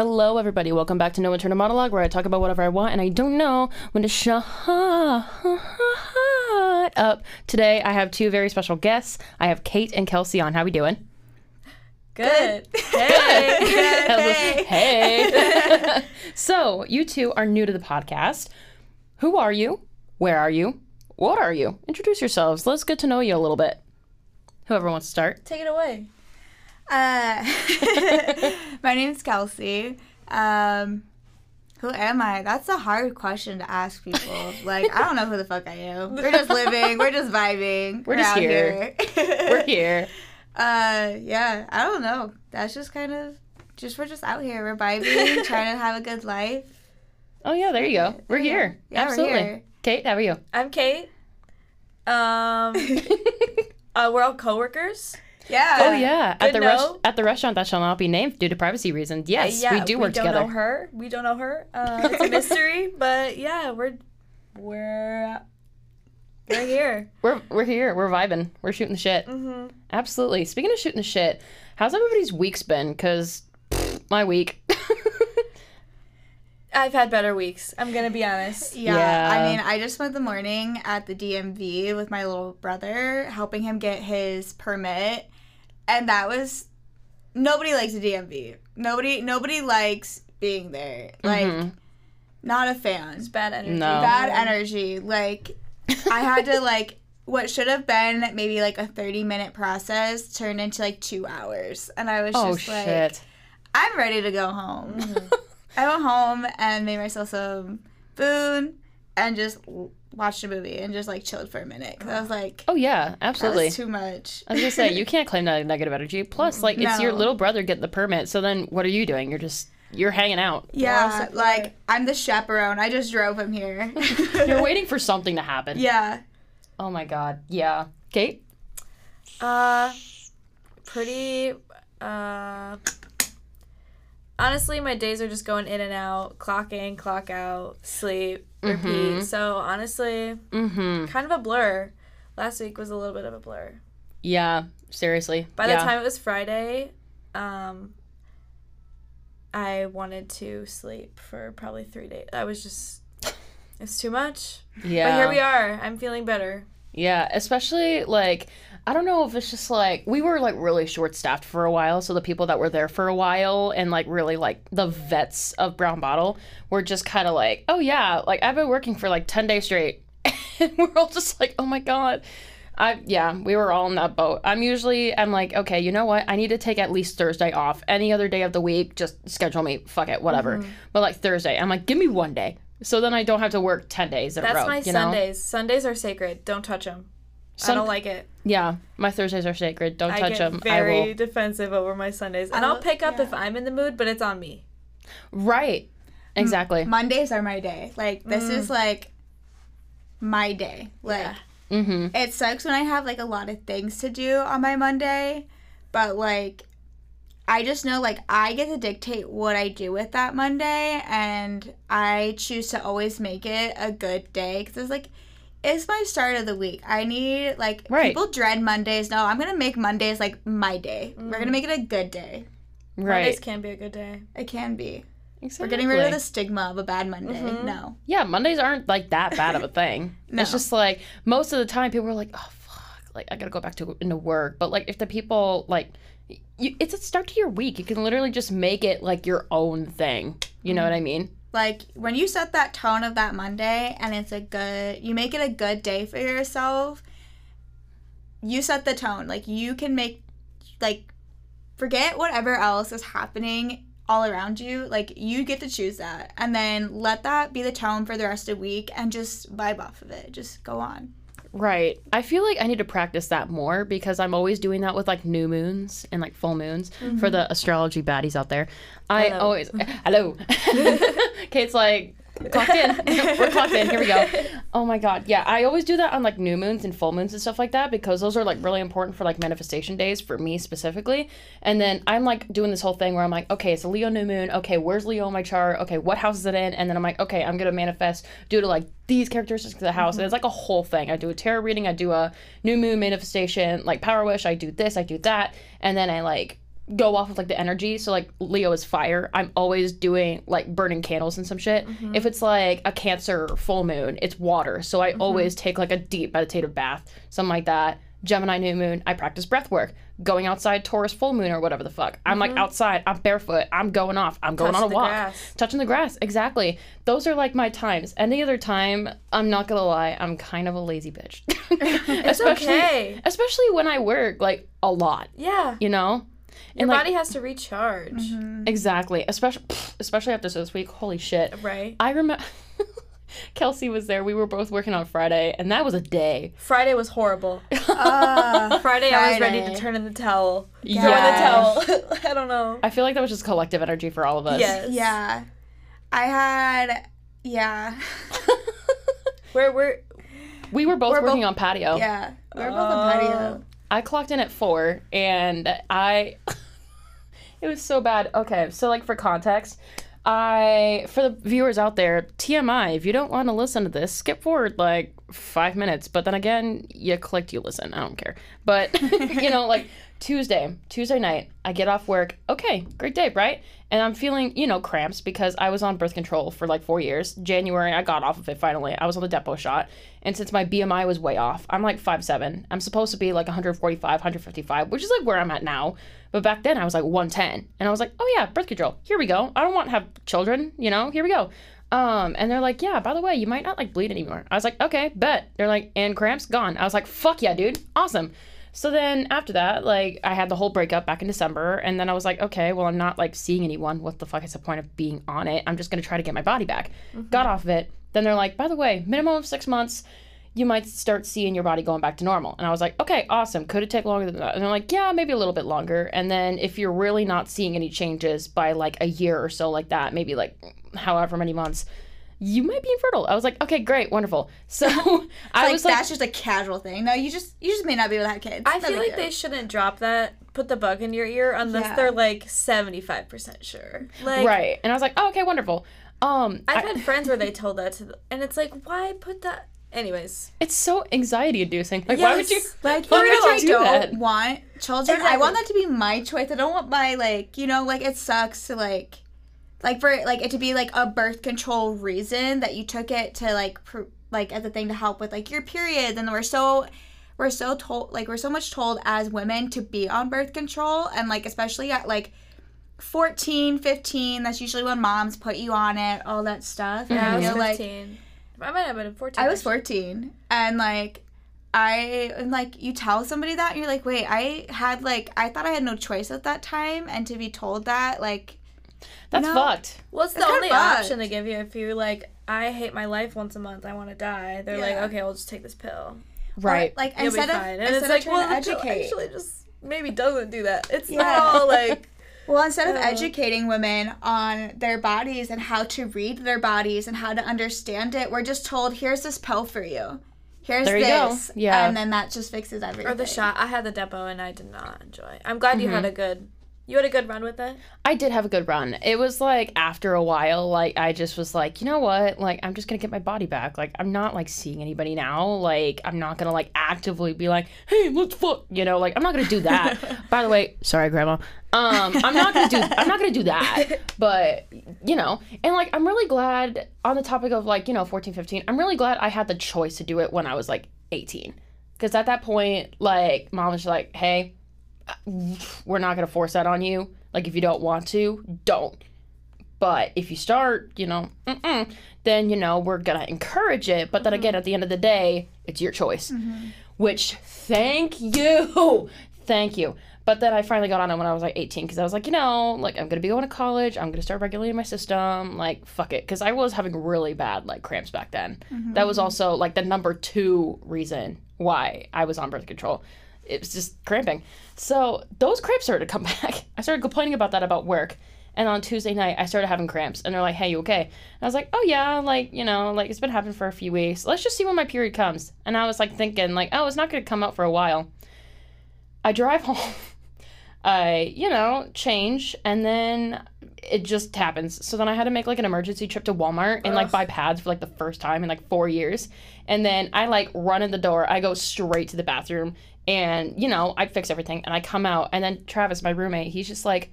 Hello, everybody. Welcome back to No Internal Monologue, where I talk about whatever I want and I don't know when to shut up. Today, I have two very special guests. I have Kate and Kelsey on. How we doing? Good. Hey. Hello. Hey. so, you two are new to the podcast. Who are you? Where are you? What are you? Introduce yourselves. Let's get to know you a little bit. Whoever wants to start. Take it away. Uh, my name's Kelsey. Um, who am I? That's a hard question to ask people. Like, I don't know who the fuck I am. We're just living. We're just vibing. We're just out here. We're here. Uh, yeah. I don't know. That's just kind of just we're just out here. We're vibing, trying to have a good life. Oh, yeah, there you go. We're Yeah. here. Yeah, we're Absolutely. here. Kate, how are you? I'm Kate. Um, uh, we're all coworkers. Yeah. Oh yeah, at the res- at the restaurant that shall not be named due to privacy reasons. Yes, Uh, yeah, we do work together. We don't know her. We don't know her. Uh, it's a mystery, but yeah, we're we're we're here. We're we're here. We're vibing. We're shooting the shit. hmm Absolutely. Speaking of shooting the shit, how's everybody's week's been? Cause pfft, my week. I've had better weeks. I'm gonna be honest. Yeah, Yeah. I mean, I just spent the morning at the DMV with my little brother, helping him get his permit, and that was nobody likes the DMV. Nobody, nobody likes being there. Like, Mhm. not a fan. It's bad energy. No. Bad energy. Like, I had to like what should have been maybe like a thirty minute process turned into like two hours, and I was oh just like, shit. I'm ready to go home. Mm-hmm. I went home and made myself some food and just w- watched a movie and just like chilled for a minute because I was like, Oh yeah, that absolutely. was too much. I was gonna say you can't claim that negative energy. Plus, like it's your little brother getting the permit. So then, what are you doing? You're just you're hanging out. yeah, support. like I'm the chaperone. I just drove him here. You're waiting for something to happen. Yeah. Oh my god. Yeah. Kate. Uh, pretty. Uh, honestly, my days are just going in and out, clock in, clock out, sleep, repeat. Mhm. So honestly, Mm-hmm. kind of a blur. Last week was a little bit of a blur. Yeah. Seriously. By yeah. the time it was Friday, um, I wanted to sleep for probably three days. I was just, it's too much. Yeah. But here we are. I'm feeling better. Yeah, especially like I don't know if it's just like we were like really short staffed for a while, so the people that were there for a while and like really like the vets of Brown Bottle were just kind of like, oh yeah, like I've been working for like ten days straight, and we're all just like, oh my god. I yeah, we were all in that boat. I'm usually I'm like, okay, you know what? I need to take at least Thursday off. Any other day of the week, just schedule me. Fuck it, whatever. Mm-hmm. But like Thursday, I'm like, give me one day, so then I don't have to work ten days in a row. That's my you know? Sundays. Sundays are sacred. Don't touch them. I don't like it. Yeah, my Thursdays are sacred. Don't I touch get them. very I will. defensive over my Sundays, and I I'll pick up yeah. if I'm in the mood, but it's on me. Right. Exactly. Mondays are my day. Like this Mm. is like my day. Like Yeah. Mm-hmm. it sucks when I have like a lot of things to do on my Monday, but like I just know like I get to dictate what I do with that Monday and I choose to always make it a good day cuz it's like it's my start of the week. I need like Right. people dread Mondays. No, I'm going to make Mondays like my day. We're going to make it a good day. Right. Mondays can be a good day. It can be. exactly. We're getting rid of the stigma of a bad Monday. Mhm. No. Yeah, Mondays aren't like that bad of a thing. No. It's just like most of the time people are like, oh fuck, like I gotta go back to into work. But like if the people like, you, it's a start to your week. You can literally just make it like your own thing. You know what I mean? Like when you set that tone of that Monday and it's a good you make it a good day for yourself you set the tone. Like you can make like forget whatever else is happening all around you. Like you get to choose that. And then let that be the tone for the rest of the week and just vibe off of it. Just go on Right. I feel like I need to practice that more because I'm always doing that with like new moons and like full moons for mm-hmm. the astrology baddies out there. I Hello. always hello. Kate's like clocked in. We're clocked in. Here we go. Oh my god. Yeah, I always do that on like new moons and full moons and stuff like that because those are like really important for like manifestation days for me specifically. And then I'm like doing this whole thing where I'm like, okay, it's a Leo new moon. Okay, where's Leo in my chart? Okay, what house is it in? And then I'm like, okay, I'm gonna manifest due to like these characteristics of the house. And it's like a whole thing. I do a tarot reading. I do a new moon manifestation, like power wish. I do this. I do that. And then I like go off of like the energy. So like Leo is fire. I'm always doing like burning candles and some shit. Mm-hmm. If it's like a Cancer full moon, it's water. So I mm-hmm. always take like a deep meditative bath, something like that. Gemini new moon, I practice breath work. Going outside Taurus full moon or whatever the fuck. I'm like mm-hmm. outside, I'm barefoot, I'm going off, I'm going Touch on a walk. grass. Touching the grass, exactly. Those are like my times. Any other time, I'm not gonna lie, I'm kind of a lazy bitch. It's especially, okay. especially when I work like a lot, Yeah. you know. Your And like body has to recharge. exactly, especially especially after this week. Holy shit! Right. I remember Kelsey was there. We were both working on Friday, and that was a day. Friday was horrible. Uh, Friday, I was ready to turn in the towel. Throw in Yeah. the towel. I don't know. I feel like that was just collective energy for all of us. Yes. yeah. I had, yeah. We're we're we were both We're working both- on patio. Yeah. We were both on patio. I clocked in at four and I it was so bad. Okay, so like for context, I for the viewers out there, TMI, if you don't want to listen to this, skip forward like five minutes. But then again, you clicked, you listen. I don't care. But you know, like Tuesday, Tuesday night, I get off work. Okay, great day, right? And I'm feeling, you know, cramps because I was on birth control for like four years. January, I got off of it finally. I was on the Depo shot. And since my BMI was way off, I'm like 5'7. I'm supposed to be like 145, 155, which is like where I'm at now. But back then I was like 110. And I was like, oh yeah, birth control. Here we go. I don't want to have children, you know, here we go. Um, and they're like, yeah, by the way, you might not like bleed anymore. I was like, okay, bet. They're like, and cramps gone. I was like, fuck yeah, dude. Awesome. So then after that, like I had the whole breakup back in December, and then I was like, okay, well I'm not like seeing anyone. What the fuck is the point of being on it? I'm just gonna try to get my body back. Mm-hmm. Got off of it. Then they're like, by the way, minimum of six months, you might start seeing your body going back to normal. And I was like, okay, awesome. Could it take longer than that? And they're like, yeah, maybe a little bit longer. And then if you're really not seeing any changes by like a year or so, like that, maybe like however many months. You might be infertile. I was like, okay, great, wonderful. So I like was like, that's just a casual thing. No, you just you just may not be able to have kids. I No feel like deal. they shouldn't drop that, put the bug in your ear unless Yeah. they're like seventy five percent sure. Like right. And I was like, oh, okay, wonderful. Um, I've I- had friends where they told that to the, and it's like, why put that anyways. it's so anxiety inducing. Like, why would you? Like Why would real, you I do don't that? want children. I want that to be my choice. I don't want my like you know like it sucks to like like for like it to be like a birth control reason that you took it to like pr- like as a thing to help with like your periods and we're so we're so told like we're so much told as women to be on birth control. And like especially at like 14 15 that's usually when moms put you on it all that stuff. And Yeah, I I was feel like fifteen. I might have been fourteen. I was 14 and like I and like you tell somebody that and you're like, wait, I had like I thought I had no choice at that time. And to be told that like That's No. fucked. Well, it's the It's kinda only option they give you if you're like, I hate my life once a month, I want to die. They're like, okay, we'll just take this pill. Right. like You'll instead be of fine. And instead it's like, of trying well, to educate actually just maybe doesn't do that. It's Yeah. not all like, well instead of Uh. educating women on their bodies and how to read their bodies and how to understand it, we're just told here's this pill for you. Here's There you go. this. Yeah. And then that just fixes everything. or the shot. I had the Depo and I did not enjoy. I'm glad you Mm-hmm. had a good, you had a good run with it. I did have a good run. It was like after a while, like I just was like, you know what? Like I'm just gonna get my body back. Like I'm not like seeing anybody now. Like I'm not gonna like actively be like, hey, let's fuck. You know, like I'm not gonna do that. By the way, sorry, grandma. Um, I'm not gonna do. I'm not gonna do that. But you know, and like I'm really glad on the topic of like you know 14, 15. I'm really glad I had the choice to do it when I was like 18. Because at that point, like mom was like, hey, we're not going to force that on you. Like, if you don't want to, don't. But if you start, you know, mm-mm, then, you know, we're going to encourage it. But then mm-hmm. again, at the end of the day, it's your choice. Mm-hmm. Which, thank you. Thank you. But then I finally got on it when I was like 18 because I was like, you know, like I'm going to be going to college. I'm going to start regulating my system. Like, fuck it. Because I was having really bad, like, cramps back then. Mm-hmm. That was also, like, the number two reason why I was on birth control it was just cramping. So those cramps started to come back. I started complaining about that about work. And on Tuesday night, I started having cramps. And they're like, hey, you okay? And I was like, oh, yeah, like, you know, like it's been happening for a few weeks. Let's just see when my period comes. And I was like thinking, like, oh, it's not to come out for a while. I drive home. I, you know, change. And then it just happens. So then I had to make like an emergency trip to Walmart and like buy pads for like the first time in like four years. And then I like run in the door. I go straight to the bathroom and you know I fix everything and I come out and then Travis, my roommate, he's just like,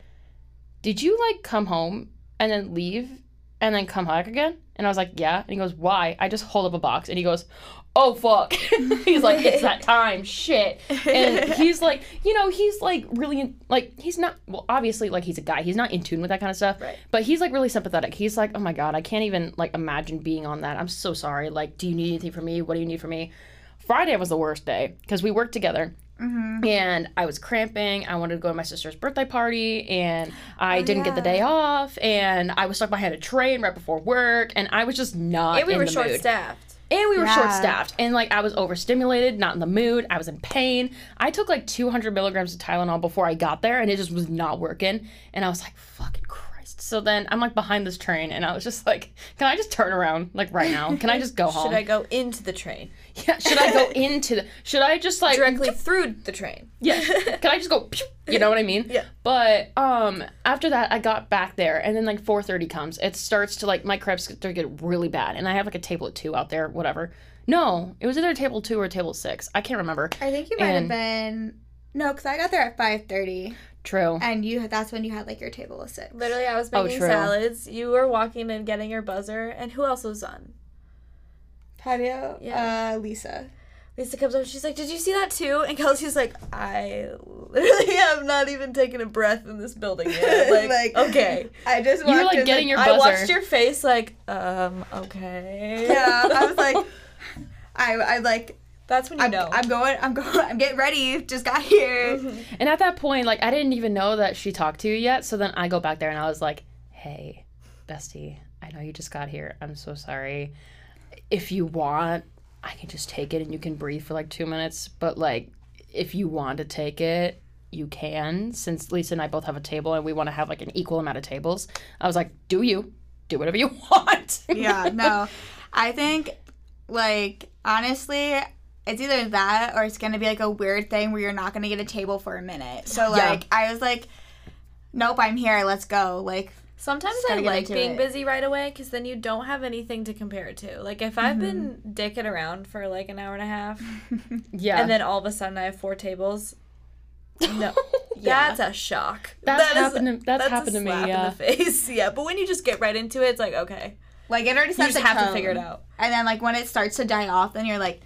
"Did you like come home and then leave and then come back again?" And I was like, "Yeah." And he goes, "Why?" I just hold up a box and he goes, "Oh fuck." he's like, "It's that time, shit." And he's like, you know, he's like really in, like he's not well obviously like he's a guy. He's not in tune with that kind of stuff. Right. But he's like really sympathetic. He's like, "Oh my god, I can't even like imagine being on that. I'm so sorry. Like, do you need anything from me? What do you need from me?" Friday was the worst day because we worked together mm-hmm. and I was cramping. I wanted to go to my sister's birthday party, and I Oh, didn't get the day off, and I was stuck behind a train right before work, and I was just not And we were short mood. staffed. And we were Yeah. short staffed, and like I was overstimulated, not in the mood. I was in pain. I took like 200 milligrams of Tylenol before I got there, and it just was not working. And I was like, "Fucking Christ!" So then I'm like behind this train, and I was just like, "Can I just turn around like right now? Can I just go home? Should I go into the train? yeah, should I go into the? Should I just like Directly through the train. yeah. Can I just go? pew? You know what I mean? Yeah. But um, after that, I got back there, and then like 4:30 comes. It starts to like my cramps start to get really bad, and I have like a table at two out there, whatever. No, it was either table two or table six. I can't remember. I think you might And- have been no, because I got there at five thirty, True. and you that's when you had like your table of six. Literally, I was Oh, making true. salads. You were walking and getting your buzzer. And who else was on? Patio. Yeah. Uh, Lisa. Lisa comes up. She's like, "Did you see that too?" And Kelsey's like, "I literally have not even taken a breath in this building yet." Like, Like- okay. I just You were like in, getting your buzzer. I watched your face, like, um, okay. Yeah, I was like, I I like That's when you I'm, know. I'm going I'm going I'm getting ready. Just got here. Mm-hmm. And at that point, like I didn't even know that she talked to you yet. So then I go back there and I was like, "Hey, bestie, I know you just got here. I'm so sorry. If you want, I can just take it and you can breathe for like two minutes. But like, if you want to take it, you can. Since Lisa and I both have a table and we want to have like an equal amount of tables, I was like, "Do you? Do whatever you want." yeah, no. I think like honestly it's either that or it's gonna be like a weird thing where you're not gonna get a table for a minute. So Yeah. like I was like, Nope, I'm here, let's go. Like Sometimes I like being it. busy right away because then you don't have anything to compare it to. Like if I've been Mm-hmm. dicking around for like an hour and a half, yeah. and then all of a sudden I have four tables, no, Yeah. that's a shock. That's That is- happened to- that's a happened to me, slap yeah. in the face. Yeah, but when you just get right into it, it's like okay, like it already you sets just a have to figure it out. And then like when it starts to die off, then you're like,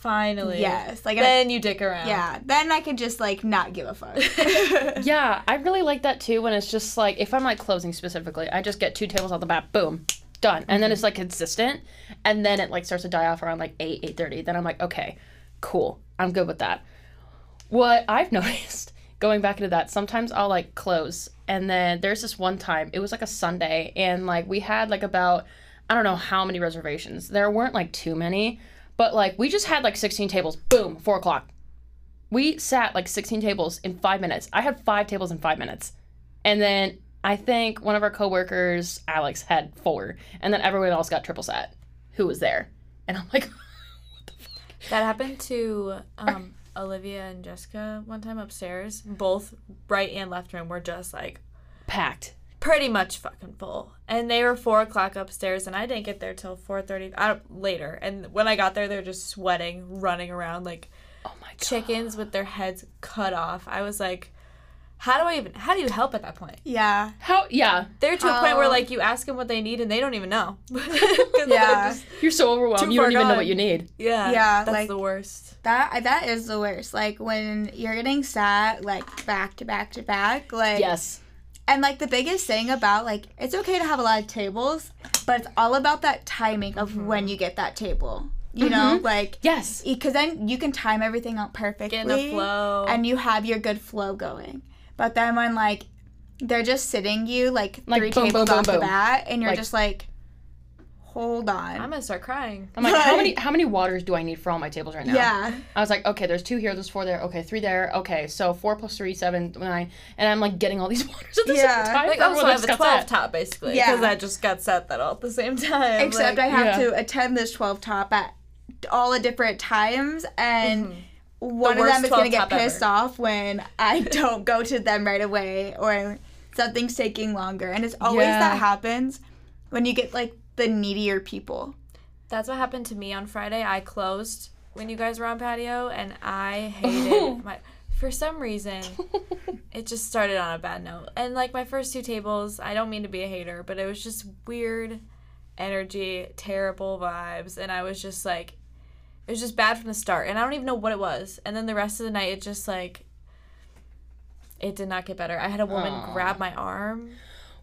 Finally, yes, like Then you dick around. yeah. Then I could just like not give a fuck. Yeah, I really like that too when it's just like if I'm like closing specifically, I just get two tables out the bat, boom, done. And then mm-hmm. it's like consistent and then it like starts to die off around like 8, 8:30. Then I'm like, okay, cool. I'm good with that. What I've noticed going back into that, sometimes I'll like close and then there's this one time, it was like a Sunday and like we had like about I don't know how many reservations. There weren't like too many, but like we just had like 16 tables, boom, four o'clock. We sat like 16 tables in five minutes. I had five tables in five minutes. And then I think one of our coworkers, Alex, had four. And then everyone else got triple sat who was there. And I'm like, what the fuck? That happened to um, Olivia and Jessica one time upstairs. Both right and left room were just like packed. Pretty much fucking full. And they were four o'clock upstairs, and I didn't get there till four thirty uh, later. And when I got there, they're just sweating, running around like Oh my God. chickens with their heads cut off. I was like, how do I even? How do you help at that point? yeah. How, yeah. They're to a point where like you ask them what they need, and they don't even know. Yeah. just- You're so overwhelmed. You don't far even know what you need. yeah. Yeah, That's like- the worst. That that is the worst. Like when you're getting sat like back to back to back. Like Yes. And like the biggest thing about like it's okay to have a lot of tables, but it's all about that timing of Mm-hmm. when you get that table. You know, like Yes. because then you can time everything out perfectly, Get in a flow. and you have your good flow going. But then when like they're just sitting you like, Like, three boom, boom, tables boom, off the bat, and you're Like- just like, hold on. I'm gonna start crying. I'm like, how many how many waters do I need for all my tables right now? yeah, I was like, okay, there's two here, there's four there, okay, three there, okay, so four plus three, seven, nine, and I'm like getting all these waters at the Yeah. same time. Like, oh, so everyone I that's have a 12 that. top basically. Yeah. Because I just got set that all at the same time. except like, I have yeah. to attend this 12 top at all the different times, and mm-hmm. one of them is gonna get top ever. pissed off when I don't go to them right away, or something's taking longer. And it's always Yeah. that happens when you get like the needier people. That's what happened to me on Friday. I closed when you guys were on patio, and I hated my. For some reason, it just started on a bad note. And like my first two tables, I don't mean to be a hater, but it was just weird energy, terrible vibes, and I was just like, it was just bad from the start, and I don't even know what it was. And then the rest of the night, it just like, it did not get better. I had a woman Aw. grab my arm.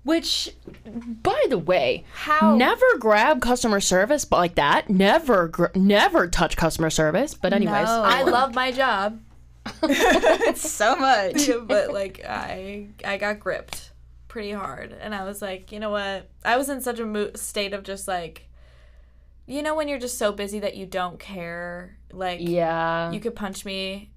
Which, by the way, How? never grab customer service but like that. Never, gr- never touch customer service. But anyways, No. I love my job. so much. but like I I got gripped pretty hard and I was like, you know what? I was in such a mo- state of just like you know when you're just so busy that you don't care like yeah, you could punch me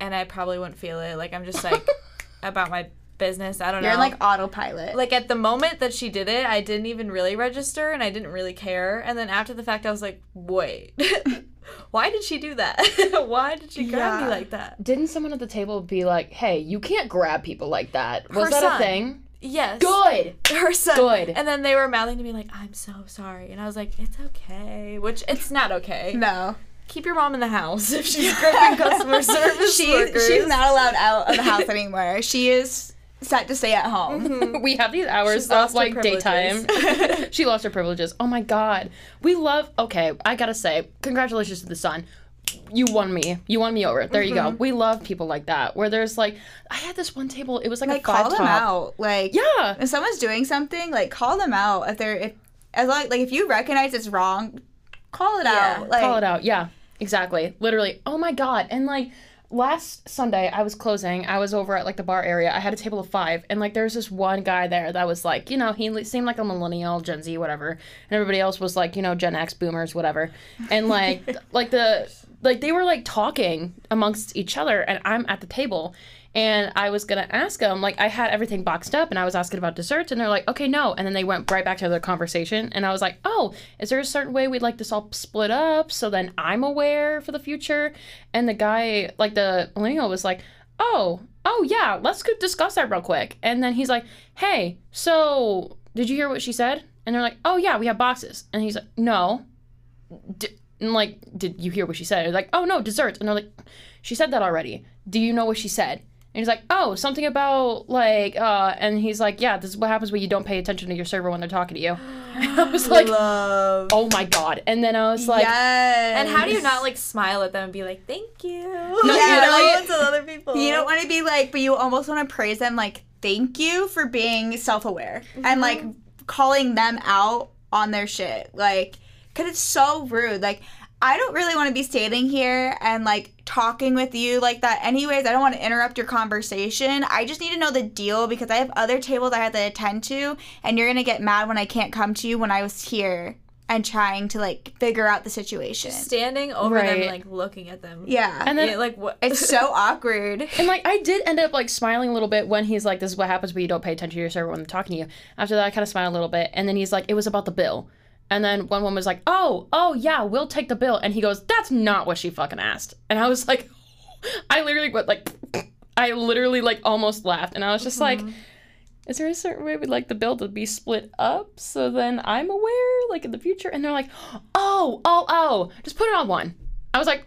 and I probably wouldn't feel it. Like I'm just like about my business. I don't know. You're know. in like autopilot. like at the moment that she did it, I didn't even really register and I didn't really care. And then after the fact I was like, "Wait. Why did she do that? Why did she grab me like that?" didn't someone at the table be like, "Hey, you can't grab people like that"? Was Her that son. a thing? Yes. Good. her son. Good. And then they were mouthing to me like, "I'm so sorry," and I was like, "It's okay," which it's not okay. no. Keep your mom in the house if she's gripping customer service She, workers. she's not allowed out of the house anymore. She is set to stay at home. we have these hours She's of like privileges. daytime. she lost her privileges. Oh my god. We love okay, I gotta say, congratulations to the son. You won me. You won me over. There you Mm-hmm. go. We love people like that. Where there's like I had this one table, it was like, Like a five call them top. out. Like Yeah. if someone's doing something, like call them out. If they're if as long like if you recognize it's wrong, call it Yeah, out. Like Call it out. Yeah. Exactly. Literally. Oh my god. And like last Sunday I was closing. I was over at like the bar area. I had a table of 5 and like there was this one guy there that was like, you know, he seemed like a millennial, Gen Z, whatever. And everybody else was like, you know, Gen X boomers, whatever. And like like the like they were like talking amongst each other and I'm at the table and I was gonna ask them like I had everything boxed up and I was asking about desserts and they're like okay no and then they went right back to their conversation and I was like oh is there a certain way we'd like this all split up so then I'm aware for the future and the guy like the millennial was like oh oh yeah let's discuss that real quick and then he's like hey so did you hear what she said and they're like oh yeah we have boxes and he's like no D- and like, did you hear what she said? They're like, oh no, desserts. And they're like, she said that already. Do you know what she said? And he's like, oh, something about like, uh, and he's like, yeah, this is what happens when you don't pay attention to your server when they're talking to you. I was like, love. oh my god. And then I was like, yes. And how do you not like smile at them and be like, "Thank you"? No, Yeah, like- to other people. You don't want to be like, but you almost want to praise them, like, thank you for being self aware and like calling them out on their shit. Like, because it's so rude. Like, I don't really want to be standing here and like talking with you like that, anyways. I don't want to interrupt your conversation. I just need to know the deal because I have other tables I have to attend to, and you're going to get mad when I can't come to you when I was here and trying to like figure out the situation. standing over them, Right. and, like looking at them. Yeah. and then Yeah, like what? it's so awkward. And like I did end up like smiling a little bit when he's like, "This is what happens when you don't pay attention to your server when they're talking to you." After that, I kind of smiled a little bit, and then he's like, "It was about the bill." And then one woman was like, "Oh, oh yeah, we'll take the bill." And he goes, "That's not what she fucking asked." And I was like, I literally went like, I literally like almost laughed, and I was just like. Is there a certain way we'd like the bill to be split up so then I'm aware, like in the future? And they're like, oh, oh, oh, just put it on one. I was like,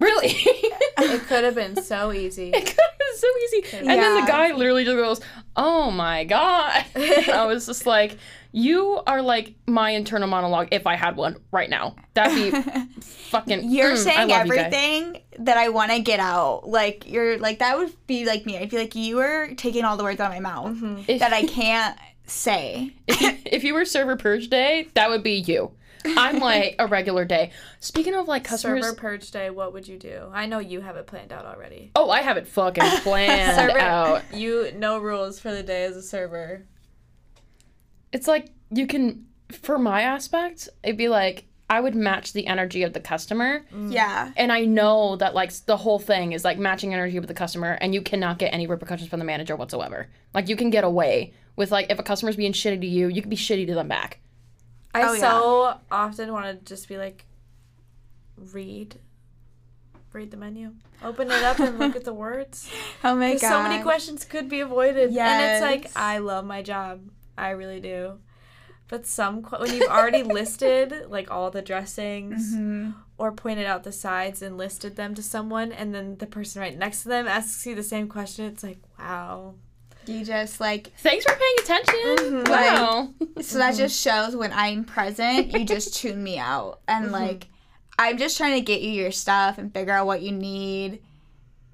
really? it could have been so easy. It could have been so easy. And then the guy literally just goes, "Oh my god!" I was just like, "You are like my internal monologue if I had one right now. That'd be fucking." You're mm, I saying love you, guy." everything that I want to get out. Like you're like that would be like me. I'd be like you are taking all the words out of my mouth If, that I can't say. if, you, if you were server purge day, that would be you. I'm like a regular day. Speaking of like customers, Server purge day. What would you do? I know you have it planned out already. oh, I have it fucking planned Server- out. You no rules for the day as a server. It's like you can, for my aspect, it'd be like I would match the energy of the customer. Mm. Yeah. and I know that like the whole thing is like matching energy with the customer, and you cannot get any repercussions from the manager whatsoever. Like you can get away with like if a customer's being shitty to you, you can be shitty to them back. I Oh, yeah. so often want to just be like, read read the menu. Open it up and look at the words. Oh my god. So many questions could be avoided. And it's like, I love my job. I really do. But some, que- when you've already listed like all the dressings Mhm. or pointed out the sides and listed them to someone, and then the person right next to them asks you the same question, it's like, wow. You just like Thanks for paying attention. Mhm. Wow. so that just shows when I'm present, you just tune me out. And like I'm just trying to get you your stuff and figure out what you need.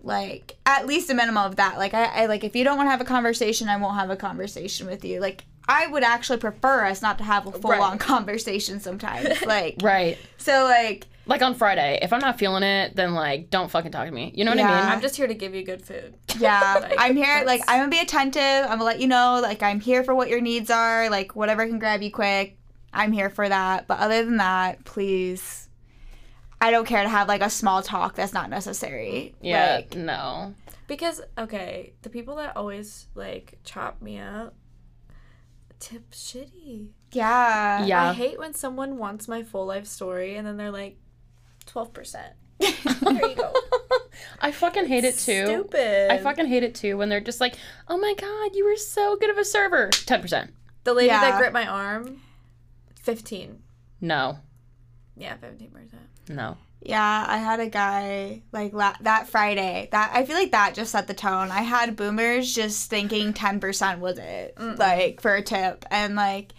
Like at least a minimum of that. Like I, I like if you don't want to have a conversation, I won't have a conversation with you. Like I would actually prefer us not to have a full on conversation sometimes. Like right. so like Like on Friday, if I'm not feeling it, then like don't fucking talk to me. You know what I Yeah. mean? I'm just here to give you good food. Yeah, Like, I'm here. Like, I'm gonna be attentive. I'm gonna let you know. Like, I'm here for what your needs are. Like, whatever I can grab you quick, I'm here for that. But other than that, please, I don't care to have like a small talk that's not necessary. Yeah. Like, no. Because, okay, the people that always like chop me up tip shitty. yeah. Yeah. I hate when someone wants my full life story and then they're like, 12%. there you go. I fucking hate it too. Stupid. I fucking hate it too when they're just like, "Oh my god, you were so good of a server." Ten percent. The lady Yeah. that gripped my arm, 15. No, Yeah, 15%. no. Yeah, I had a guy like la- that Friday. That I feel like that just set the tone. I had boomers just thinking ten percent was it, like for a tip, and like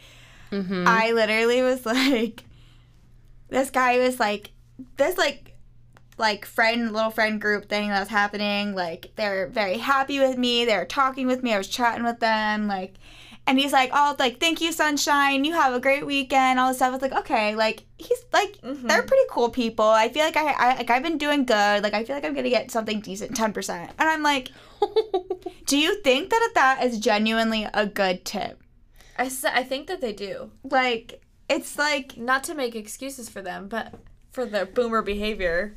Mm-hmm. I literally was like, this guy was like, this like, like friend, little friend group thing that was happening. Like they're very happy with me. They're talking with me. I was chatting with them. Like, and he's like, oh, like thank you, sunshine. You have a great weekend. All this stuff. I was like, okay, like he's like, Mhm. they're pretty cool people. I feel like I, I like I've been doing good. Like I feel like I'm gonna get something decent, ten percent. And I'm like, do you think that that is genuinely a good tip? I, s- I think that they do. Like, it's like Not to make excuses for them, but for their boomer behavior.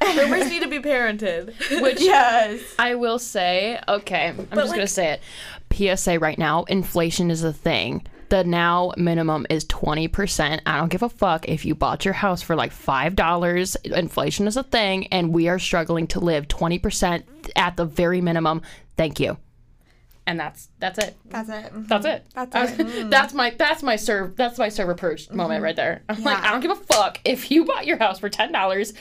Boomers need to be parented. Which yes. I will say, okay, I'm just like- gonna say it. PSA right now, inflation is a thing. The now minimum is 20%. I don't give a fuck if you bought your house for like $5. Inflation is a thing, and we are struggling to live 20% at the very minimum. Thank you. And that's that's it. That's it. Mm-hmm. That's it. That's I- it. Mm. that's my that's my serve that's my server purge mm-hmm. moment right there. I'm like, I don't give a fuck if you bought your house for ten dollars.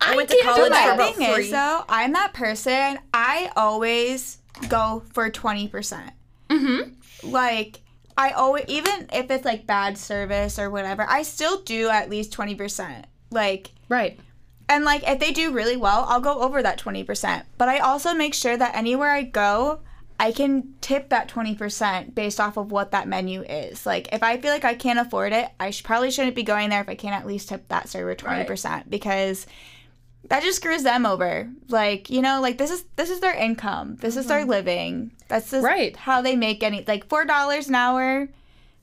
I went to college for about thing free. is, though, I'm that person. I always go for twenty percent. Mm-hmm. Like I always, even if it's like bad service or whatever, I still do at least twenty percent. Like, Right. and like if they do really well, I'll go over that twenty percent. But I also make sure that anywhere I go. I can tip that 20% based off of what that menu is. Like, if I feel like I can't afford it, I sh- probably shouldn't be going there if I can't at least tip that server 20% because that just screws them over. Like, you know, like this is this is their income. This is their mm-hmm. living. That's just Right. how they make any like four dollars an hour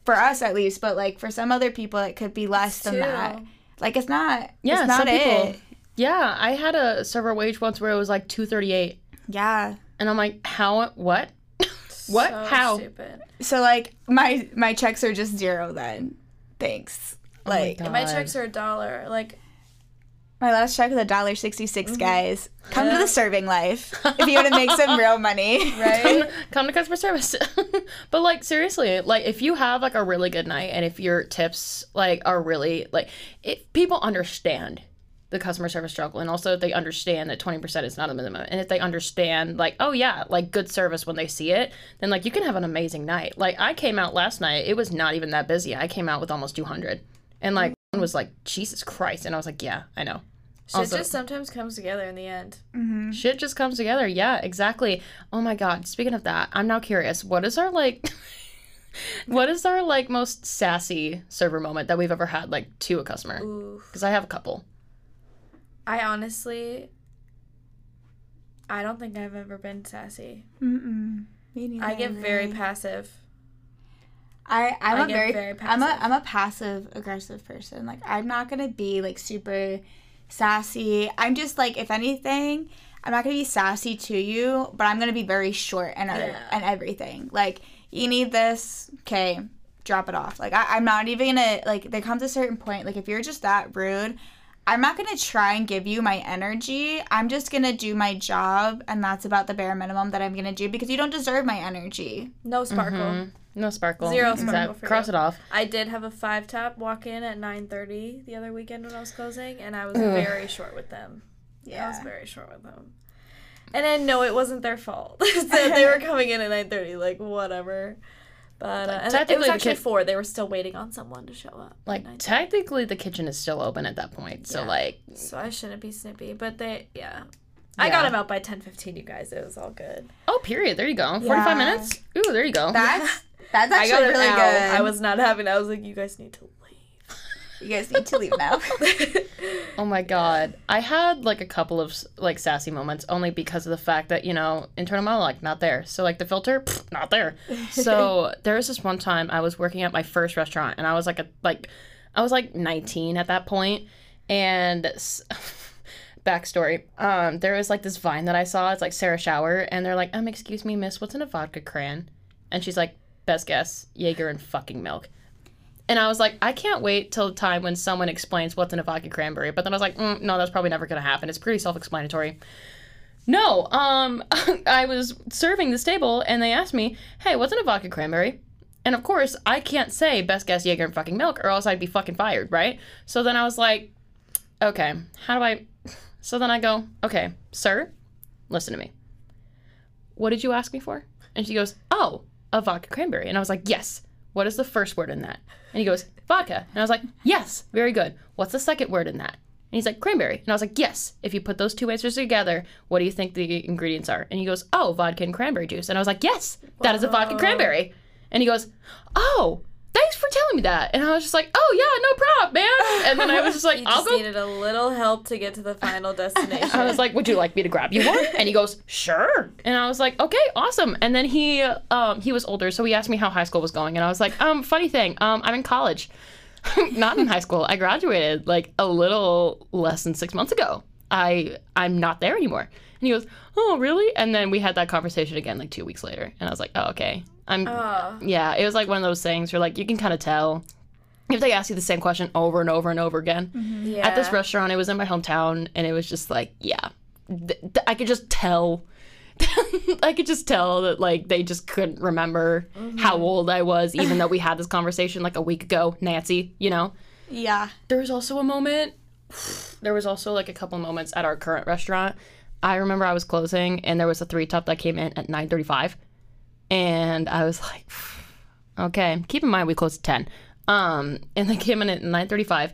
for us at least, but like for some other people it could be less than Two. that. Like it's not Yeah, it's not some people- Yeah, I had a server wage once where it was like two thirty eight, Yeah. and I'm like, how? What? what? So how? Stupid. So like my my checks are just zero then. Thanks. Oh my Like God. My checks are a dollar. Like, my last check was a dollar sixty six, mm-hmm. guys. Come to the serving life if you want to make some real money. right? come to customer service. but like seriously, like if you have like a really good night and if your tips like are really like if people understand the customer service struggle and also if they understand that 20% is not a minimum and if they understand like oh yeah like good service when they see it then like you can have an amazing night like i came out last night it was not even that busy i came out with almost 200 and like one was like jesus christ and i was like yeah i know Shit Also- just sometimes comes together in the end. Mm-hmm. Shit just comes together. Yeah, exactly. Oh my god. Speaking of that, I'm now curious. What is our like what is our like most sassy server moment that we've ever had like to a customer? Cuz I have a couple. I honestly, I don't think I've ever been sassy. Mm-mm. Me neither, I get very passive. I I'm I a very, very I'm a passive. I'm a passive aggressive person. Like I'm not gonna be like super sassy. I'm just like if anything, I'm not gonna be sassy to you, but I'm gonna be very short and uh, Yeah. and everything. Like you need this, okay, drop it off. Like I, I'm not even gonna like. There comes a certain point. Like if you're just that rude. I'm not gonna try and give you my energy. I'm just gonna do my job, and that's about the bare minimum that I'm gonna do because you don't deserve my energy. No sparkle. Mhm. No sparkle. Zero Exact- sparkle for Cross you. it off. I did have a five top walk in at nine thirty the other weekend when I was closing, and I was Ugh. very short with them. Yeah, I was very short with them. And I know it wasn't their fault. that they were coming in at nine thirty, like whatever. But uh, and it Technically, was the actually kid- four. They were still waiting on someone to show up. Like technically, the kitchen is still open at that point. So Yeah. like, so I shouldn't be snippy, but they yeah. I got Yeah. him out by ten fifteen. You guys, it was all good. oh, period. There you go. Forty Yeah. five minutes. Ooh, there you go. That's that's I got actually really out. good. I was not having. I was like, you guys need to You guys need to leave now. Oh my god. I had like a couple of like sassy moments only because of the fact that, you know, internal monologue not there. So like the filter, pfft, not there. So there was this one time I was working at my first restaurant and I was like a like I was like 19 at that point and s- backstory. Um there was like this vine that I saw. It's like Sarah Schauer and they're like, "Um excuse me, miss, what's in a vodka cran?" And she's like, "Best guess, Jaeger and fucking milk." And I was like, I can't wait till the time when someone explains what's in a vodka cranberry. But then I was like, mm, no, that's probably never going to happen. It's pretty self explanatory. No, um, I was serving this table and they asked me, hey, what's in a vodka cranberry? And of course, I can't say best guess Jaeger and fucking milk or else I'd be fucking fired, right? So then I was like, okay, how do I. So then I go, okay, sir, listen to me. What did you ask me for? And she goes, oh, a vodka cranberry. And I was like, yes. What is the first word in that? And he goes, vodka. And I was like, yes, very good. What's the second word in that? And he's like, cranberry. And I was like, yes. If you put those two answers together, what do you think the ingredients are? And he goes, oh, vodka and cranberry juice. And I was like, yes, that is a vodka cranberry. And he goes, oh, thanks for telling me that. And I was just like, oh, yeah, no problem, man. And then I was just like, you I'll just go needed a little help to get to the final destination. I was like, "Would you like me to grab you one?" And he goes, "Sure." And I was like, "Okay, awesome." And then he um he was older, so he asked me how high school was going, and I was like, "Um, funny thing, um, I'm in college, not in high school. I graduated like a little less than six months ago. I I'm not there anymore." And he goes, "Oh, really?" And then we had that conversation again like two weeks later, and I was like, "Oh, okay." I'm Oh. yeah. It was like one of those things where like you can kind of tell if they ask you the same question over and over and over again yeah. at this restaurant. It was in my hometown, and it was just like, yeah, th- th- I could just tell. I could just tell that like they just couldn't remember mm-hmm. how old I was, even though we had this conversation like a week ago. Nancy, you know. yeah. There was also a moment. There was also like a couple moments at our current restaurant. I remember I was closing, and there was a three top that came in at nine thirty-five, and I was like, okay. Keep in mind we closed at ten. Um, and they came in at nine thirty-five,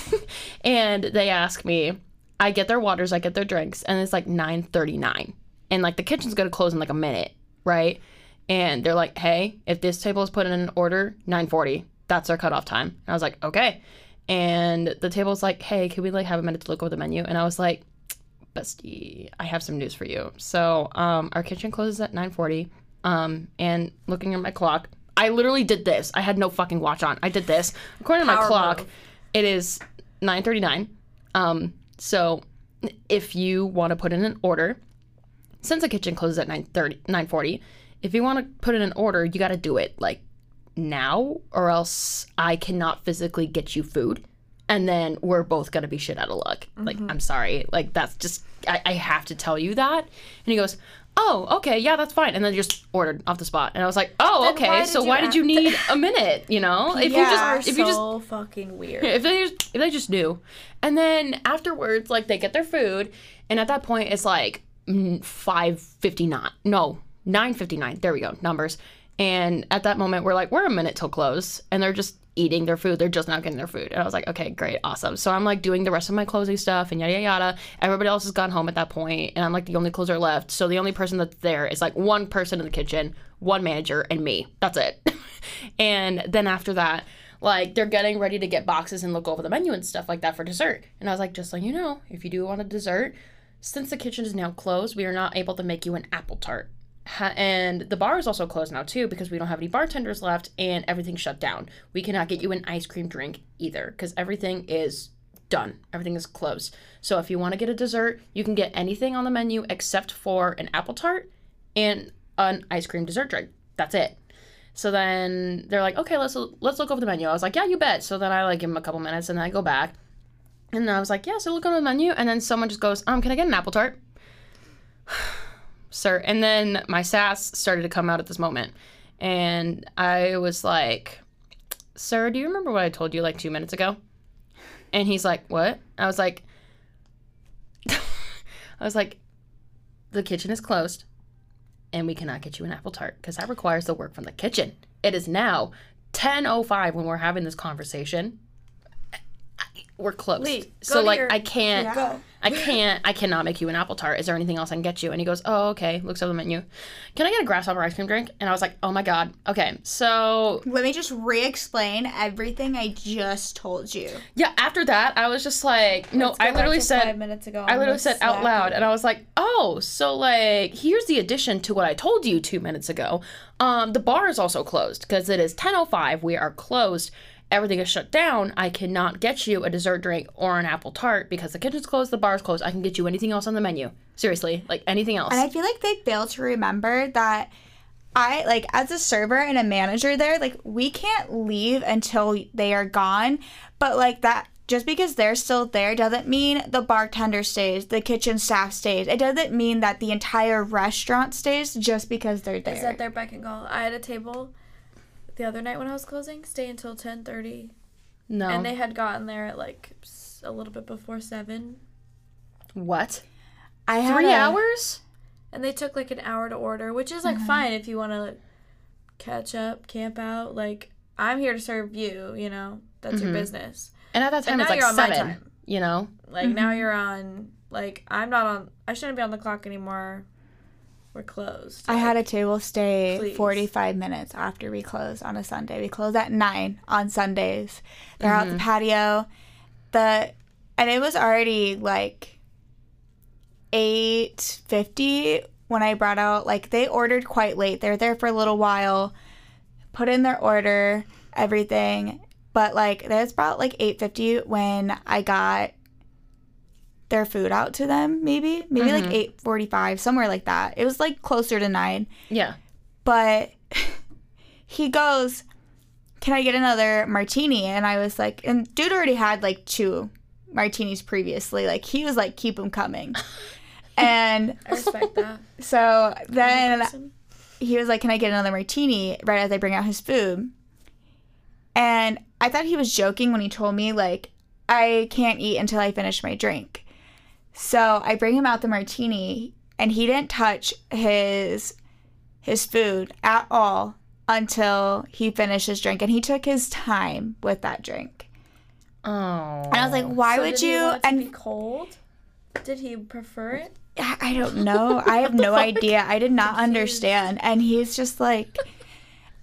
and they ask me. I get their waters, I get their drinks, and it's like nine thirty-nine, and like the kitchen's gonna close in like a minute, right? And they're like, hey, if this table is put in an order, nine forty, that's our cutoff time. And I was like, okay. And the table's like, hey, can we like have a minute to look over the menu? And I was like, bestie, I have some news for you. So um, our kitchen closes at 9:40. Um, and looking at my clock, I literally did this. I had no fucking watch on. I did this. According to my Power clock, move. it is 9:39. Um, so if you want to put in an order, since the kitchen closes at 9:30, 9:40, if you want to put in an order, you got to do it like now, or else I cannot physically get you food and then we're both gonna be shit out of luck. Like, I'm sorry. Like, that's just, I, I have to tell you that. And he goes, Oh, okay, yeah, that's fine. And then just ordered off the spot. And I was like, Oh, Then okay, why so why did you need a minute? You know? If you just, if you just, fucking weird. if they just, if they just knew. And then afterwards, like, they get their food. And at that point, it's like mm, 5.59. No, 9.59. There we go, numbers. And at that moment, we're like, we're a minute till close. And they're just eating their food. They're just not getting their food. And I was like, okay, great, awesome. So I'm like doing the rest of my closing stuff and yada, yada, yada. Everybody else has gone home at that point, And I'm like the only closer left. So the only person that's there is like one person in the kitchen, one manager, and me. That's it. and then after that, like they're getting ready to get boxes and look over the menu and stuff like that for dessert. And I was like, just so you know, if you do want a dessert, since the kitchen is now closed, we are not able to make you an apple tart. And the bar is also closed now too because we don't have any bartenders left and everything's shut down. We cannot get you an ice cream drink either because everything is done. Everything is closed. So if you want to get a dessert, you can get anything on the menu except for an apple tart and an ice cream dessert drink. That's it. So then they're like, okay, let's let's look over the menu. I was like, yeah, you bet. So then I like give them a couple minutes and then I go back, And then I was like, yeah, so look on the menu. And then someone just goes, um, can I get an apple tart? Sir. And then my sass started to come out at this moment. And I was like, sir, do you remember what I told you like two minutes ago? And he's like, what? I was like, I was like, the kitchen is closed and we cannot get you an apple tart because that requires the work from the kitchen. It is now 10:05 when we're having this conversation. We're closed. Lee, go so to like your- I can't Yeah. I can't I cannot make you an apple tart. Is there anything else I can get you? And he goes, "Oh, okay." Looks over the menu. "Can I get a grasshopper ice cream drink?" And I was like, "Oh my god." Okay. So, Let me just re-explain everything I just told you. yeah, after that, I was just like, no, Let's go I literally said five minutes ago. I literally said out loud, and I was like, "Oh, so like here's the addition to what I told you two minutes ago. Um, the bar is also closed because it is 10:05. We are closed. Everything is shut down. I cannot get you a dessert drink or an apple tart because the kitchen's closed, the bar's closed. I can get you anything else on the menu. Seriously, like anything else. And I feel like they fail to remember that I like as a server and a manager there, like we can't leave until they are gone. But like that just because they're still there doesn't mean the bartender stays, the kitchen staff stays. It doesn't mean that the entire restaurant stays just because they're there. Is that their beck and call? I had a table the other night when I was closing, stay until ten thirty, no. and they had gotten there at like a little bit before seven, what? I had Three a- hours? and they took like an hour to order, which is like Mm-hmm. fine if you want to like, catch up, camp out. Like I'm here to serve you, you know, that's your Mhm. business. And at that time, And it's now like you're on my seven. time. You know? Like now Mm-hmm. you're on. Like I'm not on. I shouldn't be on the clock anymore. We're closed. I had a table stay Please. 45 minutes after we close on a Sunday. We close at 9 on Sundays. They're out the mm-hmm. patio. The and it was already like 8:50 when I brought out like they ordered quite late. They're there for a little while, put in their order, everything. But like it was about like 8:50 when I got their food out to them maybe maybe like mm-hmm. 8:45 somewhere like that it was like closer to 9 Yeah. but he goes can i get another martini and i was like and dude already had like two martinis previously like he was like keep them coming and I respect that. so then he was like, Can I get another martini right as I bring out his food? And I thought he was joking when he told me, like, I can't eat until I finish my drink. So I bring him out the martini and he didn't touch his his food at all until he finished his drink and he took his time with that drink. Oh. And I was like, why So would you want it to and be cold? Did he prefer it? I don't know. I have no idea. I did not understand. And he's just like,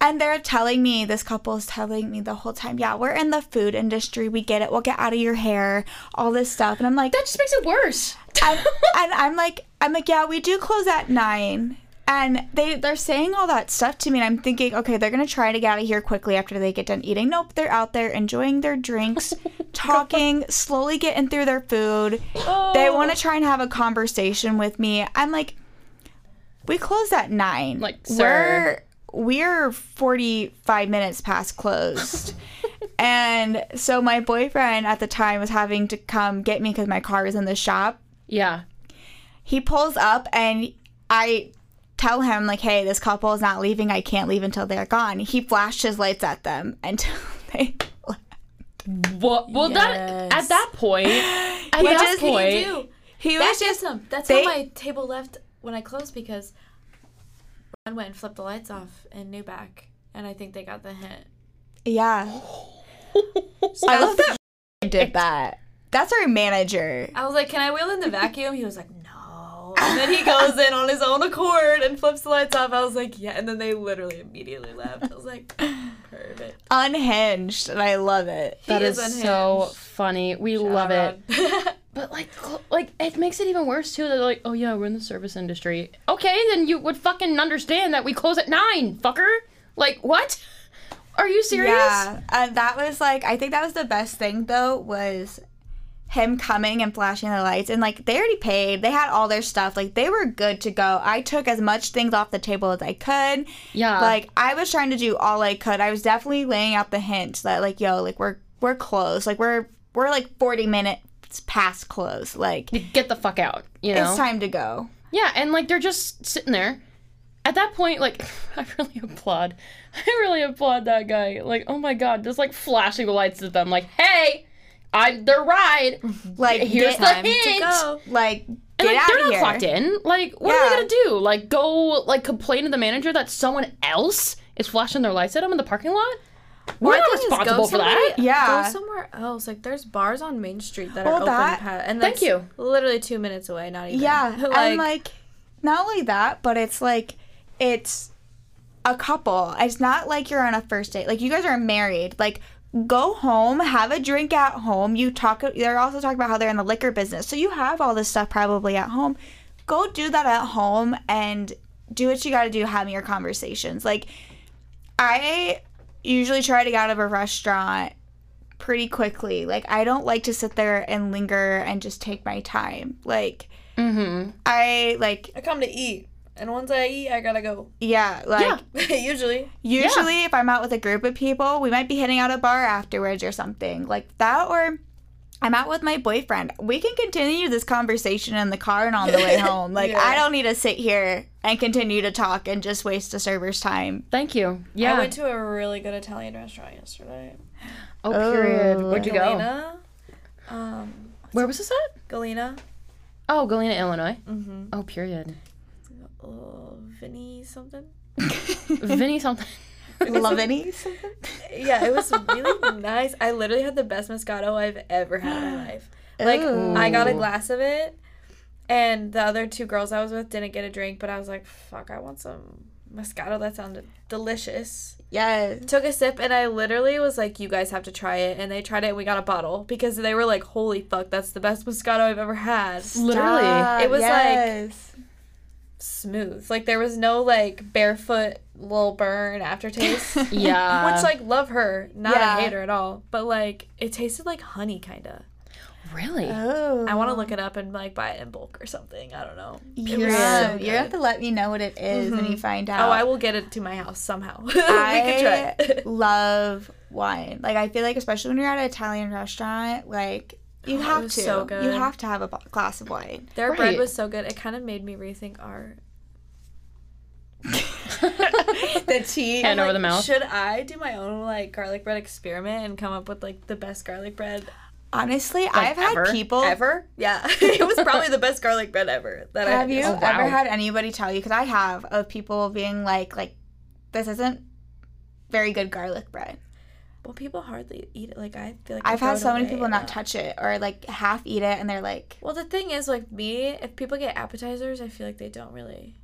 and they're telling me, this couple is telling me the whole time, yeah, we're in the food industry. We get it. We'll get out of your hair, all this stuff. And I'm like, that just makes it worse. and, and I'm like, I'm like, yeah, we do close at nine. And they they're saying all that stuff to me, and I'm thinking, okay, they're gonna try to get out of here quickly after they get done eating. Nope, they're out there enjoying their drinks, talking, slowly getting through their food. They want to oh. try and have a conversation with me. I'm like, we close at nine. Like, sir. We're we're 45 minutes past closed. and so my boyfriend at the time was having to come get me because my car was in the shop yeah. he pulls up and I tell him like, "Hey, this couple is not leaving. I can't leave until they're gone." He flashed his lights at them until they. What? Well, that Yes. at that point, at He that just- he point, do. He That's was just awesome. That's they- how my table left when I closed because Ron went and flipped the lights off in Newback, and I think they got the hint. yeah. I love that did that. That's our manager. I was like, "Can I wheel in the vacuum?" He was like, "No." And then he goes in on his own accord and flips the lights off. I was like, "Yeah." And then they literally immediately left. I was like, "Perfect." Unhinged, and I love it. that He is, is so funny. We love it. But like, like it makes it even worse too. They're like, "Oh yeah, we're in the service industry." Okay, then you would fucking understand that we close at nine, fucker. Like what? Are you serious? Yeah, and that was like I think that was the best thing though was him coming and flashing the lights and like they already paid. They had all their stuff. Like they were good to go. I took as much things off the table as I could. Yeah. like I was trying to do all I could. I was definitely laying out the hint that like yo, like we're we're close. Like we're we're like 40 minutes past close. Like Get the fuck out. You know. it's time to go. Yeah, and like they're just sitting there. At that point, like I really applaud, I really applaud that guy. Like, oh my god, just like flashing the lights at them, like, hey, I'm their ride. Like Here's get, the Time to hint. go. like And get like out they're of not here. clocked in. Like, what are they gonna do? Like, go like complain to the manager that someone else is flashing their lights at them in the parking lot? We're My not thing go responsible for that. Yeah. Go somewhere else. Like there's bars on Main Street that are Well, open. that- pa- and Thank you. Literally two minutes away. Not even. Yeah, like, and like not only that, but it's like it's a couple. It's not like you're on a first date. Like you guys are married. Like go home, have a drink at home. You talk. They're also talking about how they're in the liquor business, so you have all this stuff probably at home. Go do that at home and do what you got to do. Having your conversations. Like I usually try to get out of a restaurant pretty quickly. Like I don't like to sit there and linger and just take my time. Like Mm-hmm. I like I come to eat, and once I eat, I gotta go. yeah, like Yeah. Usually. usually if I'm out with a group of people, we might be hitting out a bar afterwards or something. Like that or I'm out with my boyfriend. We can continue this conversation in the car and on the way home. Like Yeah. I don't need to sit here and continue to talk and just waste a server's time. Thank you. Yeah. I went to a really good Italian restaurant yesterday. oh, period. Oh. Where'd you go? Galena. Um, Where was this at? Galena. Oh, Galena, Illinois. Mm-hmm. Oh, period. Uh, Vinny something. Vinny something. Love any something? Yeah, it was really nice. I literally had the best Moscato I've ever had in my life. Like Ooh. I got a glass of it, and the other two girls I was with didn't get a drink, but I was like, "Fuck, I want some Moscato." That sounded delicious. Yes. Took a sip, and I literally was like, "You guys have to try it." And they tried it, and we got a bottle because they were like, "Holy fuck, that's the best Moscato I've ever had." Literally. Stop. It was like- yes. Smooth, like there was no like barefoot little burn aftertaste. Yeah. Which like love her, not Yeah. a hater at all, but like it tasted like honey kinda. really? Oh. I want to look it up and like buy it in bulk or something. I don't know. It Yeah. so you have good. to let me know what it is when you mm-hmm. find out. Oh, I will get it to my house somehow. we I could try it. love wine. Like I feel like especially when you're at an Italian restaurant, like you Oh, it have was to. so You have to have a glass of wine. Their bread was so good. It kind of made me rethink art. the tea. Hand over the mouth. Should I do my own like garlic bread experiment and come up with like the best garlic bread Honestly, I've ever? had people. ever? Yeah, it was probably the best garlic bread ever. That I Have you Oh, wow. ever had anybody tell you? Because I have of people being like, like, this isn't very good garlic bread. Well, people hardly eat it. Like I feel like I've had so many people not touch it or like half eat it, and they're like, Well, the thing is, like me, if people get appetizers, I feel like they don't really.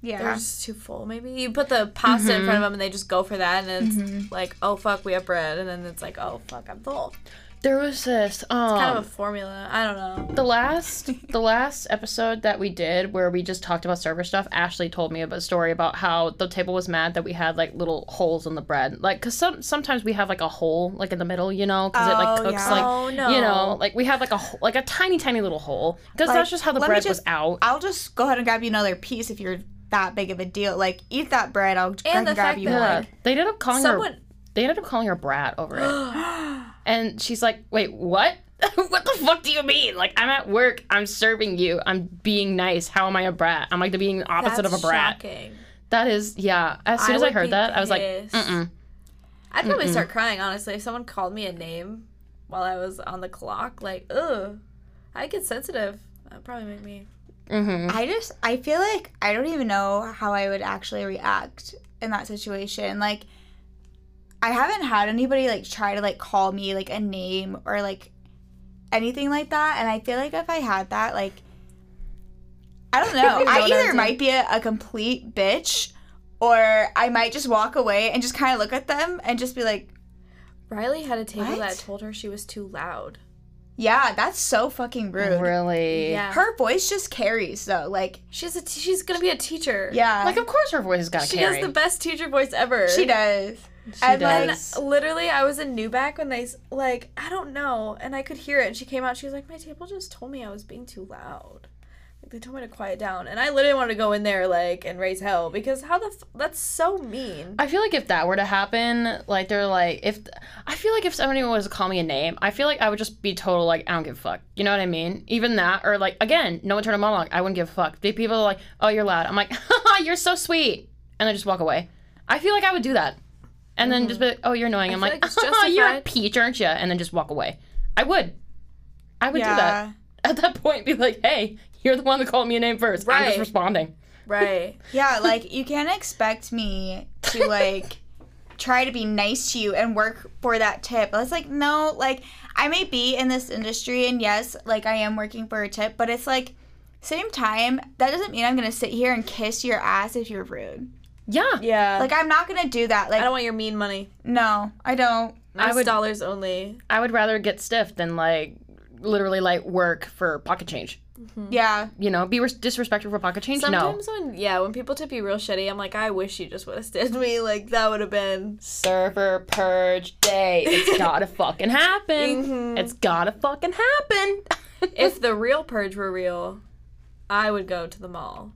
Yeah. They're just too full. Maybe you put the pasta in front of them and they just go for that, and it's Mm-hmm. like, oh fuck, we have bread, and then it's like, oh fuck, I'm full. There was this. Um, Kind of a formula. I don't know. the last the last episode that we did where we just talked about server stuff ashley told me about a story about how the table was mad that we had like little holes in the bread like because some sometimes we have like a hole like in the middle you know because it like Oh, cooks yeah. like Oh, no. you know like we have like a hole- like a tiny tiny little hole because Like, that's just how the let me bread was out I'll just go ahead and grab you another piece if you're that big of a deal. Like, eat that bread. I'll go ahead the and grab you that, more. yeah they ended up calling her Someone. They ended up calling her brat over it and she's like wait what what the fuck do you mean like i'm at work i'm serving you i'm being nice how am i a brat i'm like the being opposite That's of a brat shocking. That is, yeah. As soon I as I heard be that, I was like, mm-mm. I'd probably start crying honestly if someone called me a name while I was on the clock. Like, ugh, I get sensitive. That'd probably make me. Mm-hmm. I just I feel like I don't even know how I would actually react in that situation. Like I haven't had anybody like try to like call me like a name or like anything like that and I feel like if I had that like I don't know. don't know I what I either might be a, a complete bitch or I might just walk away and just kind of look at them and just be like, Riley had a table What? that told her she was too loud. "Yeah, that's so fucking rude." Really? Yeah. Her voice just carries though. Like, She's a t- she's gonna be a teacher. yeah. Like, of course her voice has got to She carry. has the best teacher voice ever. she does. She and, does. literally, I was in Newback when they like I don't know, and I could hear it. And she came out. She was like, "My table just told me I was being too loud." Like they told me to quiet down, and I literally wanted to go in there like and raise hell because how the f- that's so mean. I feel like if that were to happen, like they're like, if I feel like if somebody was to call me a name, I feel like I would just be total like I don't give a fuck. You know what I mean? Even that, or like again, no internal monologue. I wouldn't give a fuck. The people are like, oh, you're loud. I'm like, you're so sweet, and I just walk away. I feel like I would do that, and then just be mm-hmm. like, oh, you're annoying. I'm like, like haha, oh, you're a peach, aren't you? And then just walk away. I would. I would do that. At that point, be like, hey, you're the one that called me a name first. I'm just responding. Right. Yeah, like you can't expect me to like try to be nice to you and work for that tip. I was like, no, like I may be in this industry and yes, like I am working for a tip, but it's like same time, that doesn't mean I'm gonna sit here and kiss your ass if you're rude. Yeah. Yeah. Like I'm not gonna do that. Like I don't want your mean money. no, I don't. I would- dollars only. I would rather get stiff than like literally like work for pocket change. Yeah. You know, be res- disrespectful for pocket change. no. Sometimes when yeah, when people tip you real shitty, I'm like, I wish you just would have stiffed me. Like that would have been. Server purge day. It's gotta fucking happen. Mhm. It's gotta fucking happen. If the real purge were real, I would go to the mall.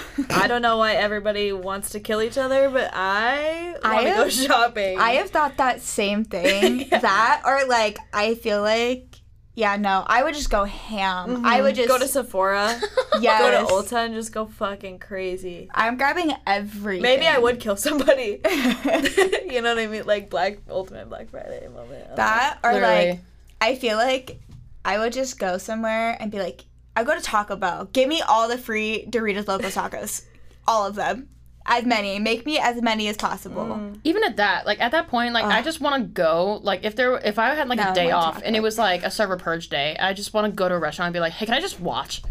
I don't know why everybody wants to kill each other, but I I want to go shopping. I have thought that same thing. That or like I feel like yeah, no, I would just go ham. I mm-hmm. would just go to Sephora, yes. go to Ulta, and just go fucking crazy. I'm grabbing everything. Maybe I would kill somebody. you know what I mean? Like Black Ultimate Black Friday moment. that or Literally. like I feel like I would just go somewhere and be like, I go to Taco Bell. Give me all the free Doritos Locos Tacos, all of them, as many. Make me as many as possible. Mm. Even at that, like at that point, like I just want to go. Like if there, if I had like No, a I day off talk and it was like a server purge day, I just want to go to a restaurant and be like, hey, can I just watch?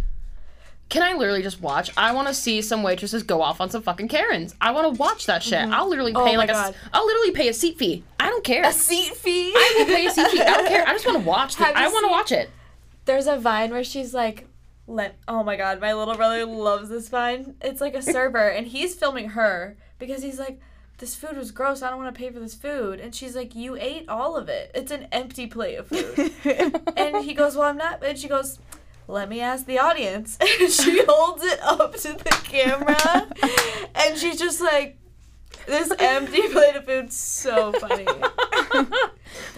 Can I literally just watch? I want to see some waitresses go off on some fucking Karens. I want to watch that shit. Mm-hmm. I'll literally oh pay Oh like a, God. s- I'll literally pay a seat fee. I don't care. A seat fee. I will pay a seat fee. I don't care. I just want to watch. The, Have you I want to watch it. There's a vine where she's like, let oh my god, my little brother loves this vine. It's like a server and he's filming her because he's like, This food was gross, I don't want to pay for this food. And she's like, You ate all of it. It's an empty plate of food. and he goes, Well I'm not and she goes, let me ask the audience. And she holds it up to the camera and she's just like this empty plate of food so funny.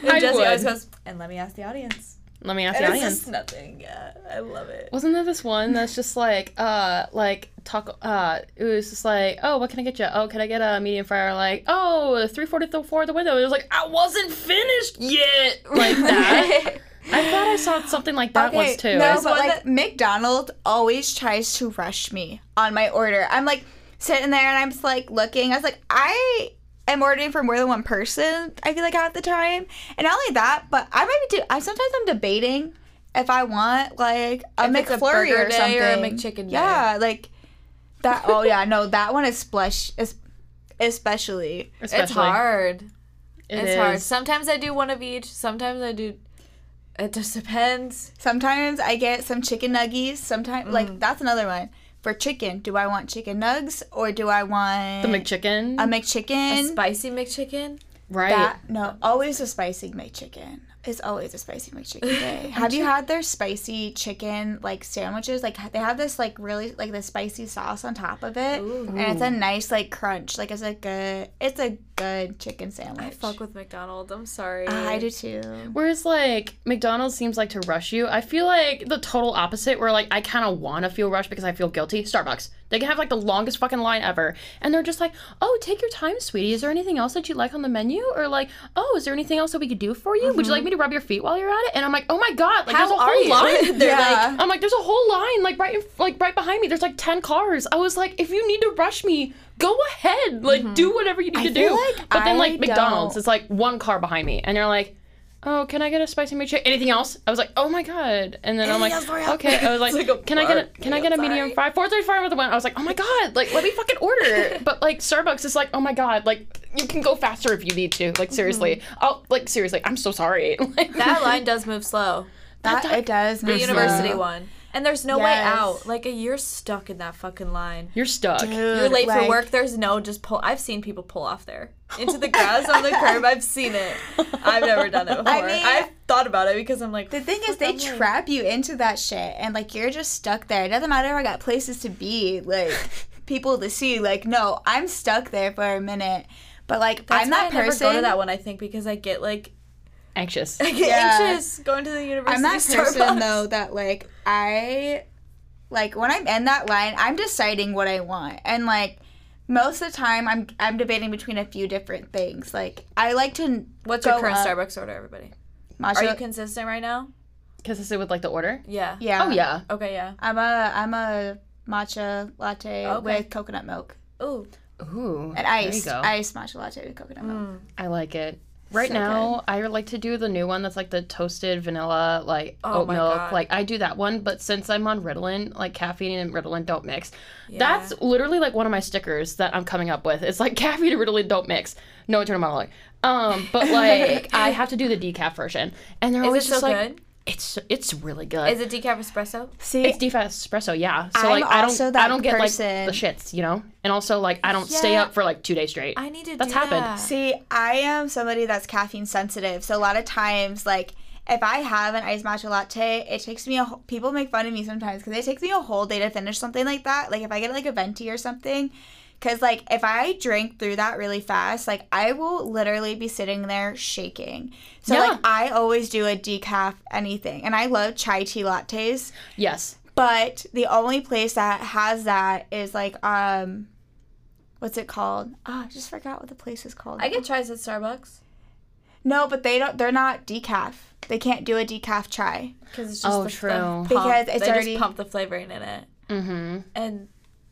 And I Jesse would. always goes, and let me ask the audience. Let me ask And the it's audience. just nothing. Yeah, I love it. Wasn't there this one that's just like, uh, like talk, uh, it was just like, oh, what can I get you? Oh, can I get a medium fry? Like, oh, three forty four the window. It was like, I wasn't finished yet, like that. I thought I saw something like that once too. No, but one like McDonald's always tries to rush me on my order. I'm like sitting there and I'm just like looking. I was like, I am ordering for more than one person. I feel like half the time, and not only that, but I might be. Do- I sometimes I'm debating if I want like a If it's a McFlurry burger or day something or a McChicken day. Yeah, like that. Oh yeah, no, that one is splash. Is especially. It's hard. It it's hard. Sometimes I do one of each. Sometimes I do. It just depends. Sometimes I get some chicken nuggies. Sometimes, like mm. that's another one for chicken. Do I want chicken nugs or do I want The McChicken, a McChicken? A spicy McChicken. right? that no, always a spicy McChicken. It's always a spicy McChicken day. Have you had their spicy chicken like sandwiches? Like they have this like really like the spicy sauce on top of it, and it's a nice like crunch. Like it's a good, it's a good chicken sandwich. I fuck with McDonald's. I'm sorry. I do too. Whereas like McDonald's seems like to rush you. I feel like the total opposite where like I kind of want to feel rushed because I feel guilty. Starbucks. They can have like the longest fucking line ever and they're just like, "Oh, take your time, sweetie. Is there anything else that you'd like on the menu?" Or like, "Oh, is there anything else that we could do for you? Would you like mm-hmm. me to rub your feet while you're at it?" And I'm like, "Oh my god, like How there's a whole you? line." They're Yeah. I'm like, there's a whole line like right in, like right behind me. There's like 10 cars. I was like, if you need to rush me, go ahead. Like do mm-hmm. whatever you need I to do. like but then like McDonald's, don't- it's like one car behind me and you're like, "Oh, can I get a spicy McChicken? Anything else?" I was like, "Oh my god." And then I'm like, Anything else for you? "Okay." I was like, like "Can I get a can I get a I'm medium sorry. fry?" 435 with the one. I was like, "Oh my god." Like, let me fucking order. but like Starbucks is like, "Oh my god." Like you can go faster if you need to. Like mm-hmm. seriously. Oh, like seriously. I'm so sorry. Like that line does move slow. That, it does. The move university slow. one. And there's no way out. Like you're stuck in that fucking line. You're stuck. You're late for work. There's no just pull. I've seen people pull off there into the grass on the curb. I've seen it. I've never done it before. I mean- have thought about it because I'm like. The thing is, they I'm late." trap you into that shit, and like you're just stuck there. It doesn't matter if I got places to be, like people to see. Like, no, I'm stuck there for a minute. But like, That's I'm why that I never person. go to that one. I think because I get like Anxious. I get Yeah. anxious going to the university. I'm that person though that like I like when I'm in that line, I'm deciding what I want, and like most of the time, I'm I'm debating between a few different things. Like I like to What's your current up- Starbucks order, everybody? matcha. Are you consistent right now? Consistent with like the order. Yeah. yeah. Oh yeah. Okay. Yeah. I'm a I'm a matcha latte Okay. with coconut milk Ooh. Ooh. and there you ice go. ice matcha latte with coconut milk. Mm. I like it. Right So now, I like to do the new one that's like the toasted vanilla, like Oh oat milk. God. Like I do that one, but since I'm on Ritalin, like caffeine and Ritalin don't mix. Yeah. That's literally like one of my stickers that I'm coming up with. It's like caffeine and Ritalin don't mix. No internal monologue. Um, but like I have to do the decaf version, and they're Is it always so just like, good? It's it's really good. Is it decaf espresso? See, It's decaf espresso, yeah. So I'm like I don't that I don't get like the shits, you know, and also like I don't stay up for like two days straight. I need to That's do happened. that. See, I am somebody that's caffeine sensitive. So a lot of times, like, if I have an iced matcha latte, it takes me a whole, people make fun of me sometimes because it takes me a whole day to finish something like that. Like if I get like a venti or something, because like if I drink through that really fast, like I will literally be sitting there shaking. So Yeah. like I always do a decaf anything, and I love chai tea lattes. yes. But the only place that has that is like um, what's it called? Ah, I just forgot what the place is called. I get chais at Starbucks No, but they don't. They're not decaf. They can't do a decaf chai. because it's just Oh, the, true. the pump. Because it's they already- just pump the flavoring in it. Mm-hmm. And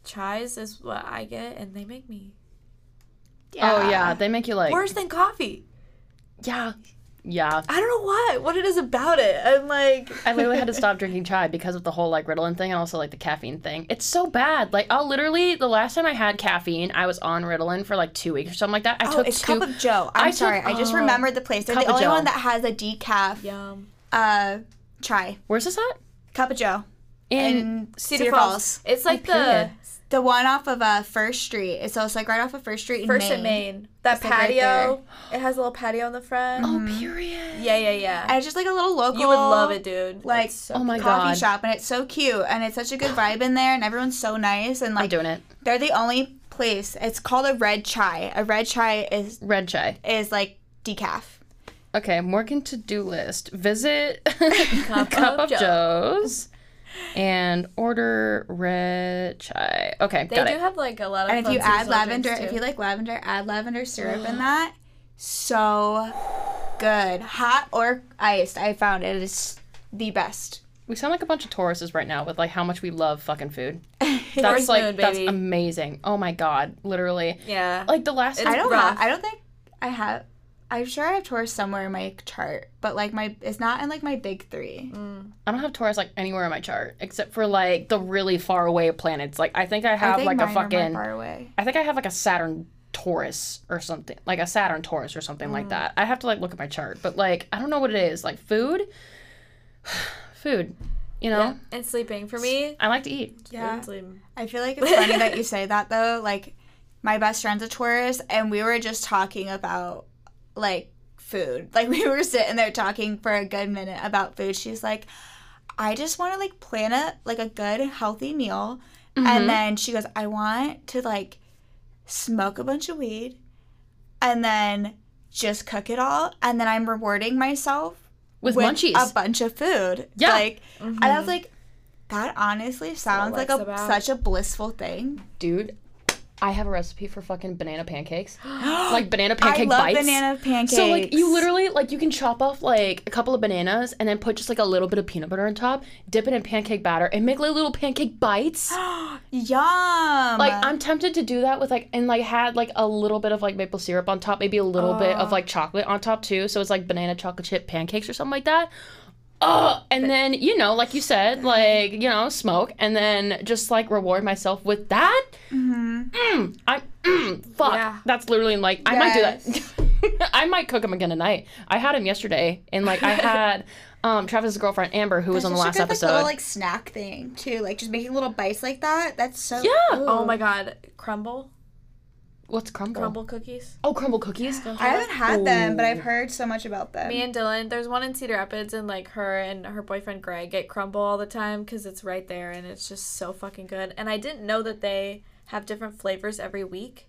chais is what I get, and they make me Oh yeah, they make you like worse than coffee. yeah, yeah. I don't know what what it is about it. I'm like I literally had to stop drinking chai because of the whole like Ritalin thing and also like the caffeine thing. It's so bad. Like I'll literally the last time I had caffeine, I was on Ritalin for like two weeks or something like that. I Oh, took it's two. Cup of Joe. I'm I took- sorry. I just oh, remembered the place. They're Cup the only Joe. one that has a decaf yum. uh chai. Where's this at? Cup of Joe In in Cedar, Cedar, Falls. Falls. It's like the period. The one off of uh, First Street. It's also like right off of First Street in first Maine. in Maine. That It's, like, right patio. it has a little patio on the front. oh period. Yeah, yeah, yeah. And it's just like a little local. you would love it, dude. like, so Oh my cute. coffee God. shop, and it's so cute, and it's such a good vibe in there, and everyone's so nice, and like I'm like doing it. they're the only place. It's called a red chai. A red chai is Red chai. is like decaf. Okay, Morgan to do list. Visit Cup Cup of of Joe's and order red chai. Okay, They got do it. have like a lot of. And if you add lavender, drinks, if you like lavender, add lavender syrup in that. So good, hot or iced. I found it is the best. We sound like a bunch of Tauruses right now with like how much we love fucking food. That's like moon, that's amazing. Oh my god, literally. yeah. Like the last It's I don't. rough. Have, I don't think I have. I'm sure I have Taurus somewhere in my chart, but like my, it's not in like my big three. Mm. I don't have Taurus like anywhere in my chart except for like the really far away planets. Like I think I have I think like a mine are fucking far away. I think I have like a Saturn Taurus or something. Like a Saturn Taurus or something like mm. that. I have to like look at my chart, but like I don't know what it is. Like food food, you know? yeah. And sleeping for me. I like to eat. Yeah. sleep. I feel like it's funny that you say that though. Like my best friend's a Taurus, and we were just talking about like food. Like we were sitting there talking for a good minute about food. She's like, I just want to like plan a like a good healthy meal, Mm-hmm. and then she goes, I want to like smoke a bunch of weed, and then just cook it all, and then I'm rewarding myself With, munchies. a bunch of food. Yeah. Like, and I was like, that honestly sounds like a about. such a blissful thing. Dude, I have a recipe for fucking banana pancakes. like banana pancake I love bites. banana pancakes. So like you literally like you can chop off like a couple of bananas and then put just like a little bit of peanut butter on top, dip it in pancake batter, and make like little pancake bites. yum. Like I'm tempted to do that with like and like had like a little bit of like maple syrup on top, maybe a little bit of like chocolate on top too. So it's like banana chocolate chip pancakes or something like that. Oh, and then you know, like you said, like you know, smoke, and then just like reward myself with that. Mm, I mm, fuck. Yeah. That's literally like I might do that. I might cook him again tonight. I had him yesterday, and like I had um, Travis's girlfriend Amber, who was on the last Such good, episode. Like, little like snack thing too, like just making little bites like that. That's so. Yeah. Oh my god, Crumbl, What's Crumbl? Crumbl cookies. Oh, Crumbl cookies. I haven't had them, but I've heard so much about them. Me and Dylan, there's one in Cedar Rapids, and like her and her boyfriend Greg get Crumbl all the time because it's right there, and it's just so fucking good. And I didn't know that they have different flavors every week.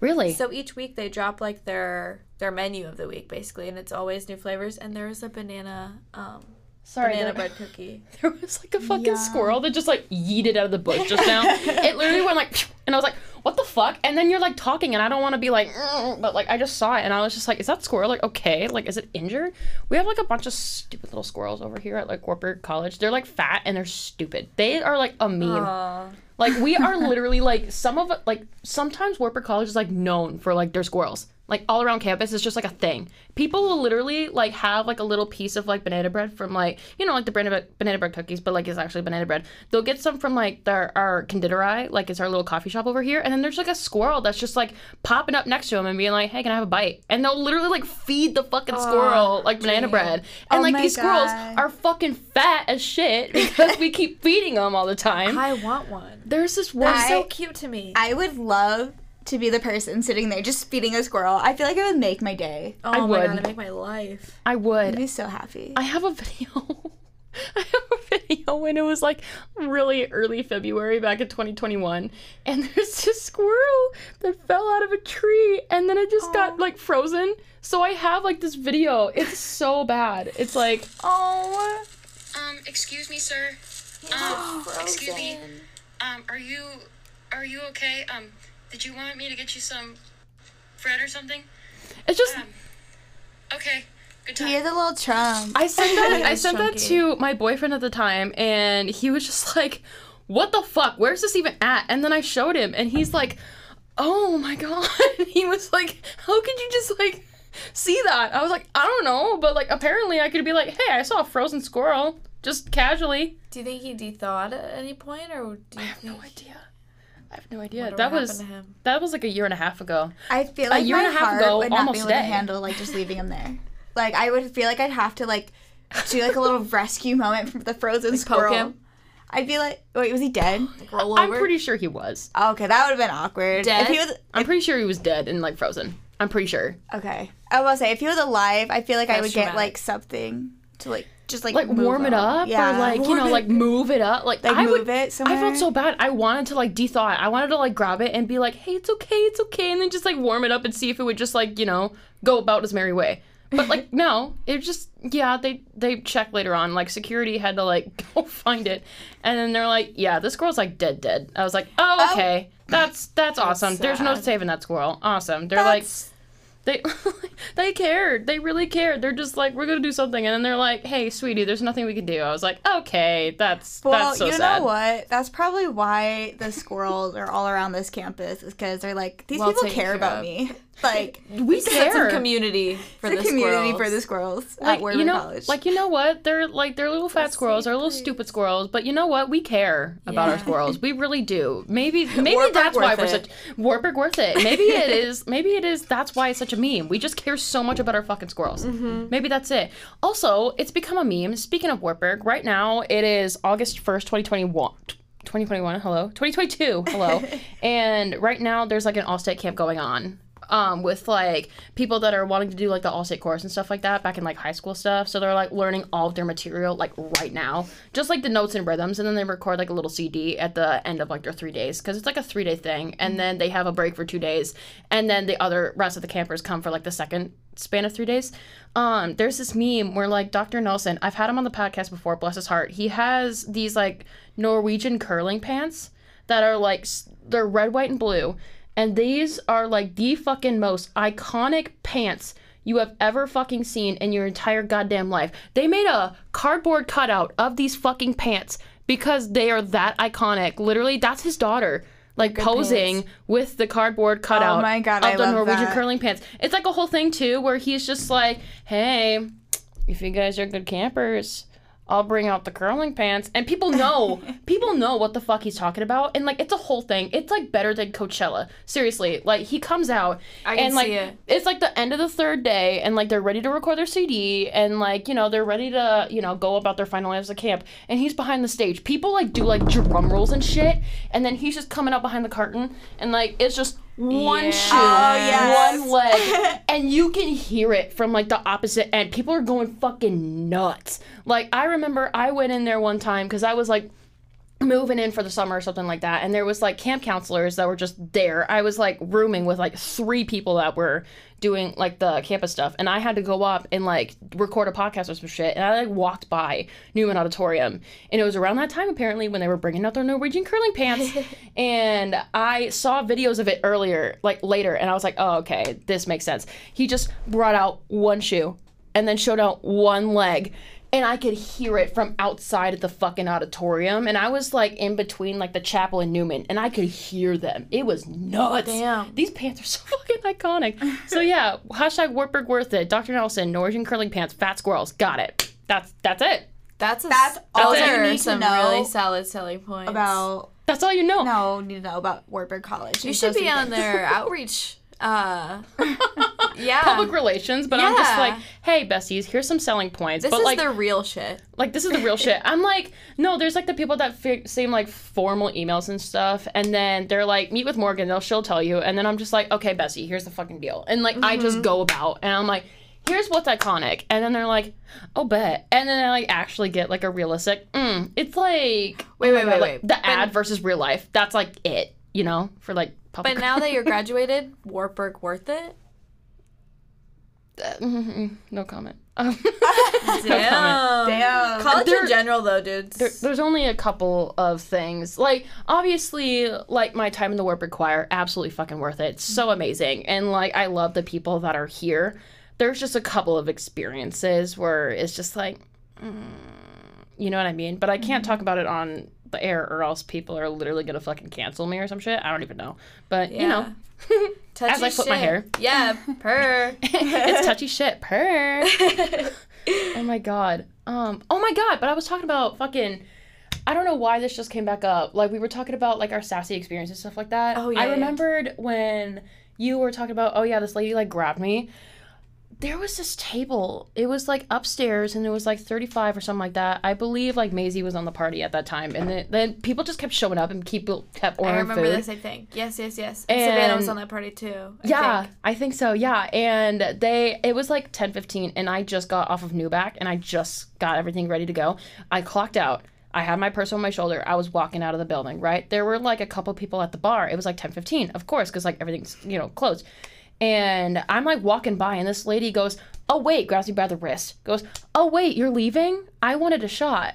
Really? So each week they drop like their their menu of the week basically, and it's always new flavors. And there's a banana um Sorry, banana there, bread cookie. there was like a fucking Yeah. squirrel that just like yeeted out of the bush just now. it literally went like, and I was like, what the fuck? And then you're like talking, and I don't want to be like, but like I just saw it, and I was just like, is that squirrel like okay? Like, is it injured? We have like a bunch of stupid little squirrels over here at like Wartburg College. They're like fat and they're stupid. They are like a meme. Aw. Like we are literally like some of like sometimes Wartburg College is like known for like their squirrels. Like all around campus, it's just like a thing. People will literally like have like a little piece of like banana bread from like you know like the banana banana bread cookies, but like it's actually banana bread. They'll get some from like their our Konditorei, like it's our little coffee shop over here, and then there's like a squirrel that's just like popping up next to him and being like, "Hey, can I have a bite?" And they'll literally like feed the fucking squirrel like banana damn. bread, and Oh like my these squirrels are fucking fat as shit because we keep feeding them all the time. I want one. There's this one. They're so cute to me. I would love to be the person sitting there just feeding a squirrel. I feel like it would make my day. oh I my would. god, it'd make my life. I I'd would. be so happy. I have a video. I have a video when it was like really early February back in 2021, and there's this squirrel that fell out of a tree, and then it just got like frozen. So I have like this video. It's so bad. It's like, oh. Um, excuse me, sir. Um, excuse me. Um, are you are you okay? Um, did you want me to get you some bread or something? it's just. Um, okay. Good time. Hear the little trump. I sent that. I It's sent that to my boyfriend at the time, and he was just like, "What the fuck? Where's this even at?" And then I showed him, and he's like, "Oh my god!" he was like, "How could you just like see that?" I was like, "I don't know, but like apparently I could be like, hey, I saw a frozen squirrel just casually." Do you think he de-thawed at any point, or do you I have think no idea. I have no idea. wonder That was happened to him? that was like a year and a half ago. I feel like a year my and a half heart ago, would not almost be able to handle like just leaving him there. Like I would feel like I'd have to like do like a little rescue moment from the frozen poke squirrel. him? I'd be like, wait, was he dead? Roll I'm pretty sure he was. Oh, okay, that would have been awkward. Dead? If he was I'm pretty sure he was dead and like frozen. I'm pretty sure. okay, I will say if he was alive, I feel like I That's would get like something to like just like like move warm it him. up yeah, or like you know warm like move it up like, like I move would it somewhere. I felt so bad. I wanted to like de-thaw it. I wanted to like grab it and be like, "Hey, it's okay, it's okay," and then just like warm it up and see if it would just like you know go about its merry way. But like no, it just yeah they they checked later on. Like security had to like go find it, and then they're like, "Yeah, this squirrel's like dead, dead." I was like, "Oh, oh. okay, that's that's awesome. There's no saving that squirrel. Awesome." They're like That's- they they cared. They really cared. They're just like, we're gonna do something, and then they're like, hey, sweetie, there's nothing we can do. I was like, okay, that's Well, that's so you sad. know what? That's probably why the squirrels are all around this campus, is because they're like these Well people care care about of. me. Like We care. a community for it's the a community squirrels. for the squirrels like you know, College. like you know what? They're like they're little fat squirrels. They're little stupid squirrels, but you know what? We care about our squirrels. We really do. Maybe maybe Wartburg that's why worth we're such Wartburg worth it. Maybe it is. Maybe it is. That's why it's such a meme. We just care so much about our fucking squirrels. Mm-hmm. Maybe that's it. Also, it's become a meme. Speaking of Wartburg, right now it is August first, twenty twenty one. 2021 hello 2022 hello and right now there's like an all-state camp going on um, with like people that are wanting to do like the all-state course and stuff like that back in like high school stuff. So they're like learning all of their material like right now. Just like the notes and rhythms and then they record like a little cd at the end of like their three days because it's like a three day thing. And then they have a break for two days and then the other rest of the campers come for like the second span of three days. Um there's this meme where like dr nelson i've had him on the podcast before bless his heart. He has these like norwegian curling pants that are like they're red white and blue and these are like the fucking most iconic pants you have ever fucking seen in your entire goddamn life. They made a cardboard cutout of these fucking pants because they are that iconic. Literally, that's his daughter. Like posing pants. with the cardboard oh cutout Oh my God, of I the love Norwegian that. curling pants. It's like a whole thing too, where he's just like, "Hey, if you guys are good campers, I'll bring out the curling pants. And people know, people know what the fuck he's talking about. And like, it's a whole thing. It's like better than Coachella. Seriously. Like, he comes out I can and like, see it. it's like the end of the third day and like they're ready to record their CD and like, you know, they're ready to, you know, go about their final lives of camp. And he's behind the stage. People like do like drum rolls and shit. And then he's just coming out behind the curtain and like, it's just one Yeah. shoe, Oh, yes. one leg, and you can hear it from like the opposite end. People are going fucking nuts. Like I remember I went in there one time because I was like moving in for the summer or something like that and there was like camp counselors that were just there. I was like rooming with like three people that were doing like the campus stuff and i had to go up and like record a podcast or some shit and i like walked by Neumann auditorium and it was around that time apparently when they were bringing out their norwegian curling pants and i saw videos of it earlier like later and i was like oh okay this makes sense. He just brought out one shoe and then showed out one leg and I could hear it from outside of the fucking auditorium. And I was like in between like the chapel and Neumann, and I could hear them. It was nuts. Damn. These pants are so fucking iconic. so yeah, hashtag Wartburg worth it. Dr. Nelson, Norwegian curling pants, fat squirrels. Got it. That's that's it. That's a, That's those all you are need to some know really solid selling points. About That's all you know. no, need to know about Wartburg College. you should be on their outreach. Uh, yeah. Public relations, but I'm just like, hey, besties, here's some selling points. this but is like, the real shit. like this is the real shit. I'm like, no, there's like the people that fi- seem like formal emails and stuff, and then they're like, meet with Morgan, they'll she'll tell you, and then I'm just like, okay, Bessie, here's the fucking deal, and like I Mm-hmm. just go about, and I'm like, here's what's iconic, and then they're like, oh bet, and then I like actually get like a realistic, mm, it's like, Wait, oh wait, God, wait, like, wait. the But- ad versus real life, that's like it, you know, for like public. But now that you're graduated, Wartburg worth it? no comment. Um, Damn. Damn. College There- in general, though, dudes. there, there's only a couple of things. Like, obviously, like my time in the Wartburg Choir, absolutely fucking worth it. It's so amazing. And like, I love the people that are here. There's just a couple of experiences where it's just like, mm, you know what I mean? But I can't talk about it on the air or else people are literally gonna fucking cancel me or some shit. I don't even know. But, you know, Touchy as I flip my shit. hair. Yeah, purr. it's touchy shit. Purr. oh my god. Um. Oh my god. But I was talking about fucking. I don't know why this just came back up. Like we were talking about like our sassy experience and stuff like that. Oh, yeah, I remembered when you were talking about. Oh yeah, this lady like grabbed me. There was this table. It was like upstairs, and it was like thirty-five or something like that. I believe like Maisie was on the party at that time, and then, then people just kept showing up and keep kept ordering. I remember food. this, I think. Yes, yes, yes. And Savannah was on that party, too. I Yeah, think. I think so. Yeah, and they it was like ten fifteen, and I just got off of Newback, and I just got everything ready to go. I clocked out. I had my purse on my shoulder. I was walking out of the building. Right, there were like a couple people at the bar. It was like ten fifteen, of course, because like everything's you know closed. And I'm like walking by, and this lady goes, "Oh wait," grabs me by the wrist, goes, "Oh wait, you're leaving? I wanted a shot."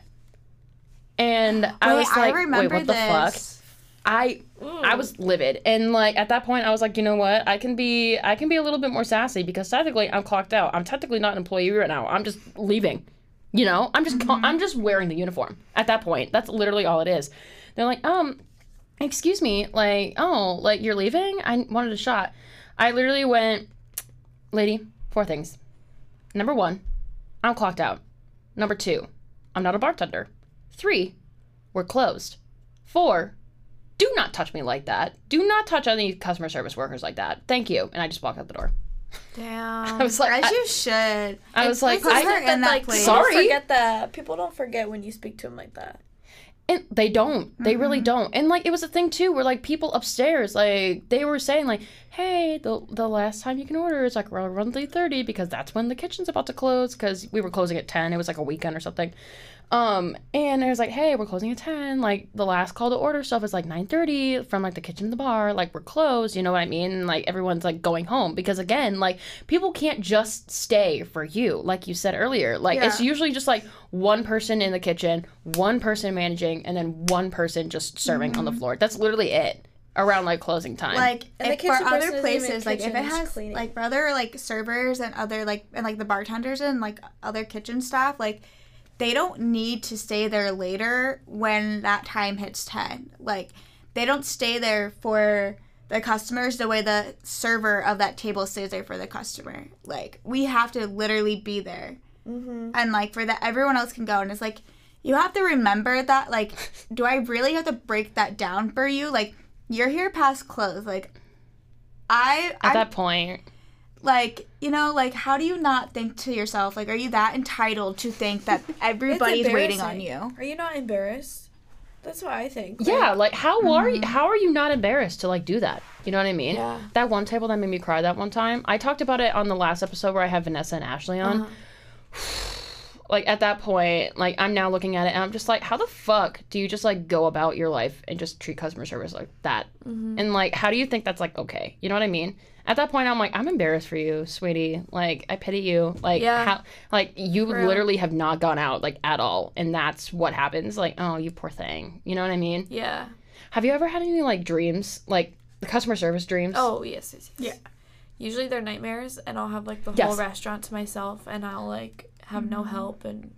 And I Wait, was like, remember "Wait, what the fuck?" this. I I was livid. And like at that point I was like, you know what? I can be I can be a little bit more sassy because technically I'm clocked out. I'm technically not an employee right now. I'm just leaving. You know? I'm just I'm just wearing the uniform at that point. That's literally all it is. They're like, "Um, excuse me, like, oh, like you're leaving? I wanted a shot." I literally went, "Lady, four things. Number 1, I'm clocked out. Number 2, I'm not a bartender. 3, we're closed. 4, do not touch me like that. Do not touch any customer service workers like that. Thank you. And I just walked out the door. Damn. I was like, As I, you should. I was like, put I, her in that like, place. people don't Sorry. forget that. People don't forget when you speak to them like that. And they don't. They Mm-hmm. really don't. And like, it was a thing too, where like people upstairs, like they were saying, like, hey, the the last time you can order is like around three thirty because that's when the kitchen's about to close because we were closing at ten. It was like a weekend or something. Um, and it was like, hey, we're closing at ten. Like the last call to order stuff is like nine thirty from like the kitchen to the bar. Like we're closed. You know what I mean? And, like everyone's like going home because again, like people can't just stay for you, like you said earlier. Like it's usually just like one person in the kitchen, one person managing, and then one person just serving on the floor. That's literally it around like closing time. Like And the if for other places, like if it it's has cleaning. like for other like servers and other like and like the bartenders and like other kitchen staff, like they don't need to stay there later when that time hits ten. Like they don't stay there for the customers the way the server of that table stays there for the customer. Like we have to literally be there mm-hmm. and like for that everyone else can go and it's like you have to remember that like do i really have to break that down for you like you're here past close like i At i that point, like you know like how do you not think to yourself like are you that entitled to think that everybody's waiting on you Are you not embarrassed? That's what I think. yeah, like how are you? Mm-hmm. How are you not embarrassed to like do that? You know what I mean? Yeah. That one table that made me cry that one time. I talked about it on the last episode where I had Vanessa and Ashley on. Uh-huh. like at that point, like I'm now looking at it and I'm just like, how the fuck do you just like go about your life and just treat customer service like that? Mm-hmm. And like, how do you think that's like okay? You know what I mean? At that point, I'm like, I'm embarrassed for you, sweetie. Like, I pity you. Like, Yeah. how, like you real. literally have not gone out like at all, and that's what happens. Like, oh, you poor thing. You know what I mean? Yeah. Have you ever had any like dreams, like the customer service dreams? Oh yes, yes, yes. Yeah. Usually they're nightmares, and I'll have like the Yes. whole restaurant to myself, and I'll like have no mm-hmm. help, and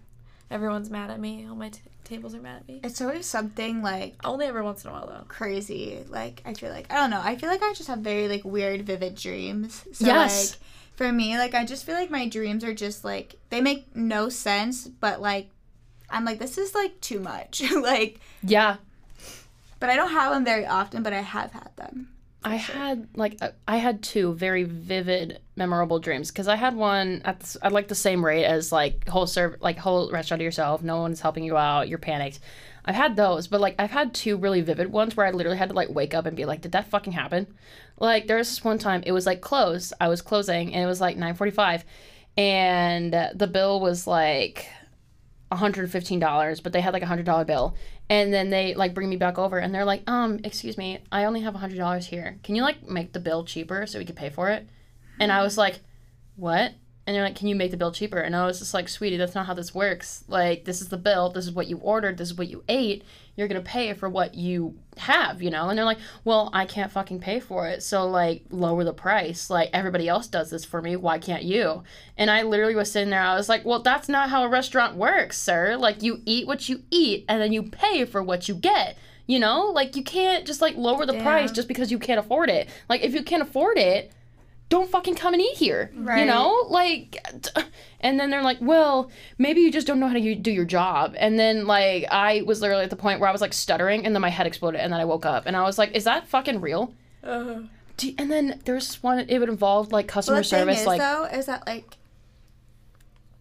everyone's mad at me. All my t- tables are mad at me. it's always something like Only every once in a while though. crazy like i feel like i don't know i feel like i just have very like weird vivid dreams so Yes. like for me like i just feel like my dreams are just like they make no sense but like i'm like this is like too much like yeah. but i don't have them very often but i have had them I had like I had two very vivid, memorable dreams because I had one at the, at like the same rate as like whole serve like whole restaurant to yourself. No one's helping you out. You're panicked. I've had those, but like I've had two really vivid ones where I literally had to like wake up and be like, did that fucking happen? Like there was this one time it was like close. I was closing and it was like 9:45, and the bill was like $115 but they had like a $100 bill and then they like bring me back over and they're like um excuse me i only have a $100 here. Can you like make the bill cheaper so we could pay for it? And i was like what and they're like can you make the bill cheaper? And i was just like sweetie that's not how this works. Like this is the bill. This is what you ordered. This is what you ate. You're gonna pay for what you have you know? And they're like well i can't fucking pay for it. So like lower the price. Like everybody else does this for me. Why can't you? And i literally was sitting there. I was like well that's not how a restaurant works sir. Like you eat what you eat and then you pay for what you get. You know? Like you can't just like lower the price just because you can't afford it. Like if you can't afford it don't fucking come and eat here. Right. You know? Like and then they're like, "Well, maybe you just don't know how to you- do your job." And then like I was literally at the point where I was like stuttering and then my head exploded and then I woke up and I was like, "Is that fucking real?" Uh, Do- And then there's one it would involve like customer Well, the service thing is, like though, is that like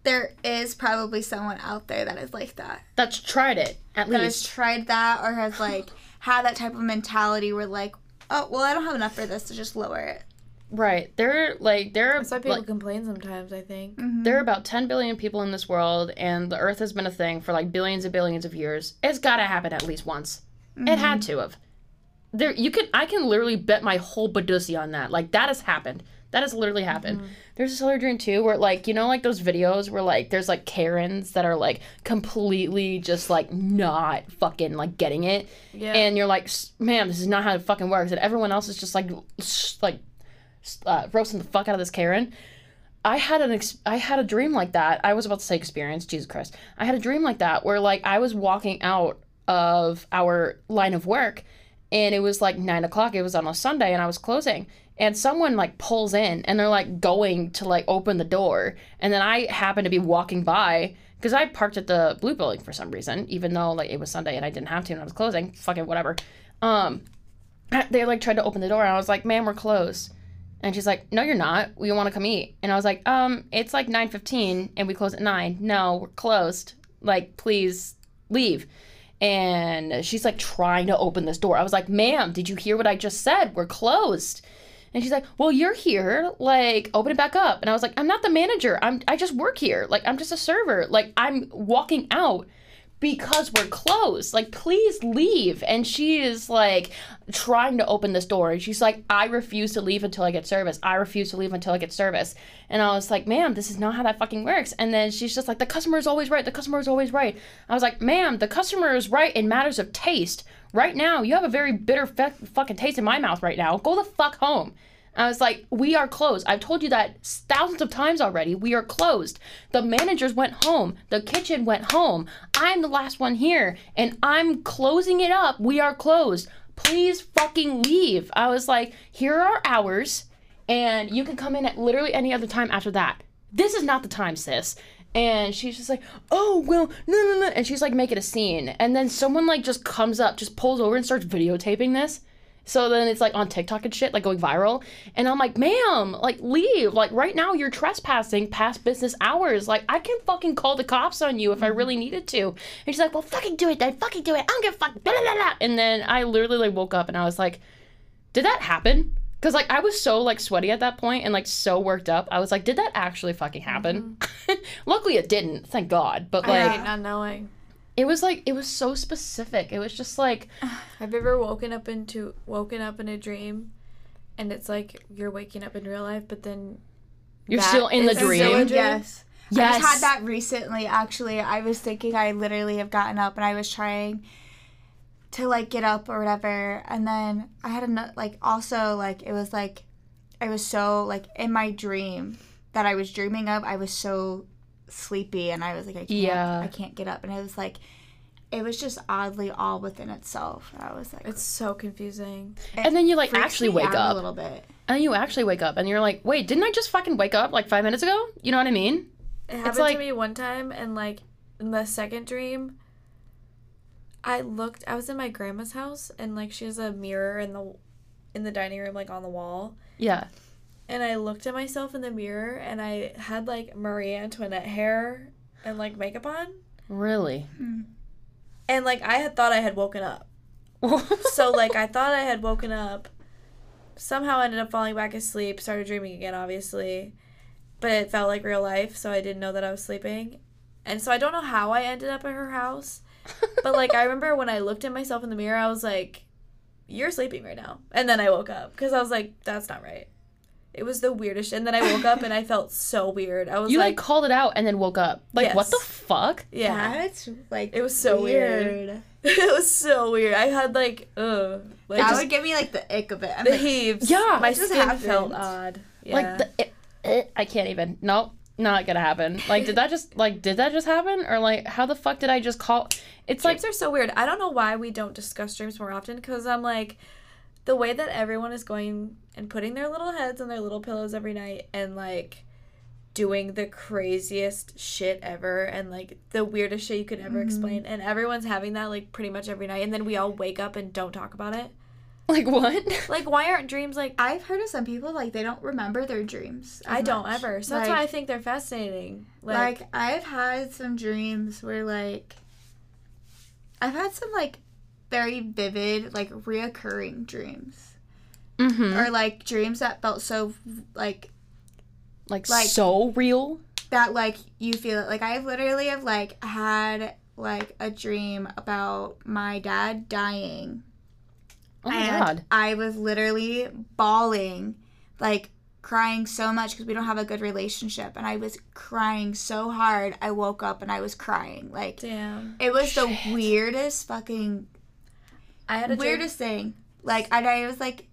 there is probably someone out there that is like that, that's tried it at that has tried that or has like had that type of mentality where like, oh, well, I don't have enough for this to just lower it. Right. They're like they're That's why people like, complain sometimes. I think. Mm-hmm. there are about 10 billion people in this world and the earth has been a thing for like billions and billions of years. It's got to happen at least once. It had mm-hmm. to have. There you can I can literally bet my whole badussi on that. Like that has happened. That has literally happened. Mm-hmm. There's a other dream too where like you know like those videos where like there's like Karens that are like completely just like not fucking like getting it. Yeah. And you're like, "S- "Man, this is not how it fucking works." And everyone else is just like like uh, roasting the fuck out of this Karen. I had an ex- I had a dream like that. I was about to say experience, Jesus Christ. I had a dream like that where like I was walking out of our line of work and it was like nine o'clock. It was on a Sunday and I was closing. And someone like pulls in and they're like going to like open the door. And then I happen to be walking by because I parked at the blue building for some reason, even though like it was Sunday and I didn't have to and I was closing. Fucking whatever. Um they like tried to open the door and I was like, ma'am, we're closed. And she's like, "No, you're not. We want to come eat." And I was like, "Um, it's like 9:15 and we close at 9. No, we're closed. Like, please leave." And she's like trying to open this door. I was like, "Ma'am, did you hear what I just said? We're closed." And she's like, "Well, you're here. Like, open it back up." And I was like, "I'm not the manager. I'm I just work here. Like, I'm just a server. Like, I'm walking out." Because we're closed. Like, please leave. And she is like trying to open this door. And she's like, I refuse to leave until I get service. I refuse to leave until I get service. And I was like, ma'am, this is not how that fucking works. And then she's just like, the customer is always right. The customer is always right. I was like, ma'am, the customer is right in matters of taste. Right now, you have a very bitter fe- fucking taste in my mouth right now. Go the fuck home. I was like, we are closed. I've told you that thousands of times already. We are closed. The managers went home. The kitchen went home. I'm the last one here, and I'm closing it up. We are closed. Please fucking leave. I was like, here are our hours, and you can come in at literally any other time after that. This is not the time, sis. And she's just like, oh, well, no, no, no. And she's like making a scene. And then someone like just comes up, just pulls over and starts videotaping this. So then it's like on TikTok and shit, like going viral. And I'm like, ma'am, like leave. Like right now you're trespassing past business hours. Like I can fucking call the cops on you if I really mm-hmm. needed to. And she's like, well, fucking do it then. Fucking do it. I don't give a fuck. Blah, blah, blah. And then I literally like woke up and I was like, did that happen? Because like I was so like sweaty at that point and like so worked up. I was like, did that actually fucking happen? Mm-hmm. Luckily it didn't, thank God. But like hate not knowing. It was like it was so specific. It was just like I've ever woken up into woken up in a dream, and it's like you're waking up in real life, but then you're still in the is still a dream. dream? Yes. I just had that recently. Actually, I was thinking I literally have gotten up and I was trying to like get up or whatever, and then I had a like also like it was like I was so like in my dream that I was dreaming of. I was so sleepy and I was like I can't Yeah. I can't get up, and it was like it was just oddly all within itself. I was like it's so confusing. And then you like actually wake up. a little bit. And you actually wake up and you're like, wait, didn't I just fucking wake up like five minutes ago? You know what I mean? It happened like- to me one time, and like in the second dream, I looked. I was in my grandma's house, and like she has a mirror in the in the dining room, like on the wall. Yeah. And I looked at myself in the mirror, and I had like Marie Antoinette hair and like makeup on, Really? Mm-hmm. and like I had thought I had woken up. so like I thought I had woken up. Somehow ended up falling back asleep. Started dreaming again, obviously, but it felt like real life, so I didn't know that I was sleeping, and so I don't know how I ended up at her house. But like I remember when I looked at myself in the mirror, I was like, "You're sleeping right now," and then I woke up because I was like, "That's not right." It was the weirdest, and then I woke up and I felt so weird. I was you like, like, called it out and then woke up. Like what the fuck? "Yeah." That's like It was so weird. it was so weird. I had like, ugh, like That just would give me like the ick of it. I'm the like, heaves. Yeah. my It just skin felt odd. Yeah. Like the, it, it, I can't even. Nope. Not gonna happen. Like, did that just like did that just happen or like how the fuck did I just call? It's like dreams are so weird. I don't know why we don't discuss dreams more often because I'm like, the way that everyone is going and putting their little heads on their little pillows every night and like doing the craziest shit ever and like the weirdest shit you could ever mm-hmm. explain and everyone's having that like pretty much every night and then we all wake up and don't talk about it. like what? Like why aren't dreams like I've heard of some people like they don't remember their dreams. I don't ever. So that's why I think they're fascinating. Like, Like I've had some dreams where like I've had some like very vivid like reoccurring dreams Mm-hmm. or like dreams that felt so like Like, like- so real. that like you feel it like I've literally have like had like a dream about my dad dying Oh my and god. I was literally bawling, like crying so much because we don't have a good relationship. And I was crying so hard. I woke up and I was crying. Like, damn. it was the weirdest fucking, I had a dream. weirdest thing. Like, and I was like,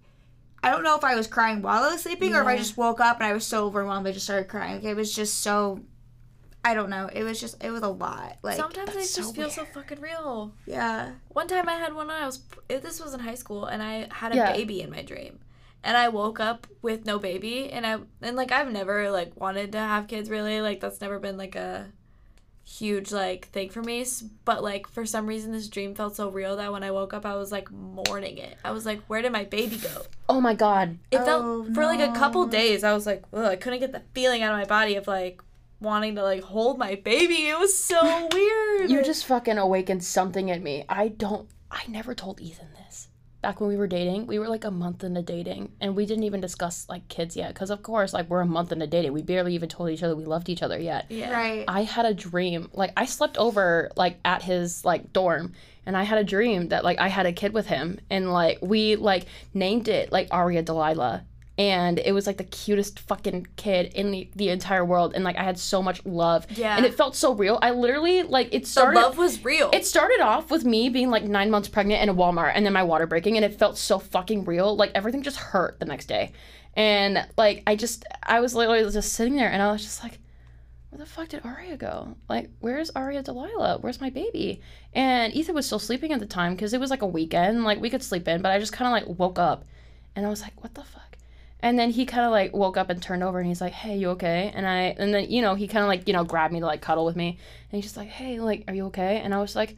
I don't know if I was crying while I was sleeping or if I just woke up and I was so overwhelmed I just started crying. Like, it was just so, I don't know. It was just, it was a lot. Like, Sometimes it that's just so feels so fucking real. yeah. One time I had one when I was it- this was in high school and I had a Yeah. baby in my dream. And I woke up with no baby and I and like I've never like wanted to have kids really. Like that's never been like a huge like thing for me. But like for some reason this dream felt so real that when I woke up I was like mourning it. I was like where did my baby go? Oh my god. It Oh, felt for like a couple days I was like Ugh, I couldn't get the feeling out of my body of like wanting to like hold my baby. It was so weird. You just fucking awakened something in me. I don't. I never told Ethan this. Back when we were dating, we were like a month into dating, and we didn't even discuss like kids yet. Because of course, like we're a month into dating, we barely even told each other we loved each other yet. yeah. Right. I had a dream. Like I slept over like at his like dorm and I had a dream that like I had a kid with him and like we like named it like Aria Delilah and it was like the cutest fucking kid in the, the entire world and like I had so much love. Yeah. And it felt so real. I literally like it started The love was real. it started off with me being like nine months pregnant in a Walmart and then my water breaking and it felt so fucking real. Like everything just hurt the next day. And like I just I was literally just sitting there and I was just like, where the fuck did Aria go? Like, where's Aria Delilah? Where's my baby? And Ethan was still sleeping at the time because it was like a weekend. Like we could sleep in, but I just kind of like woke up and I was like, what the fuck? And then he kind of like woke up and turned over and he's like, "Hey, you okay?" And I and then you know he kind of like you know grabbed me to like cuddle with me and he's just like, "Hey, like, are you okay?" And I was like,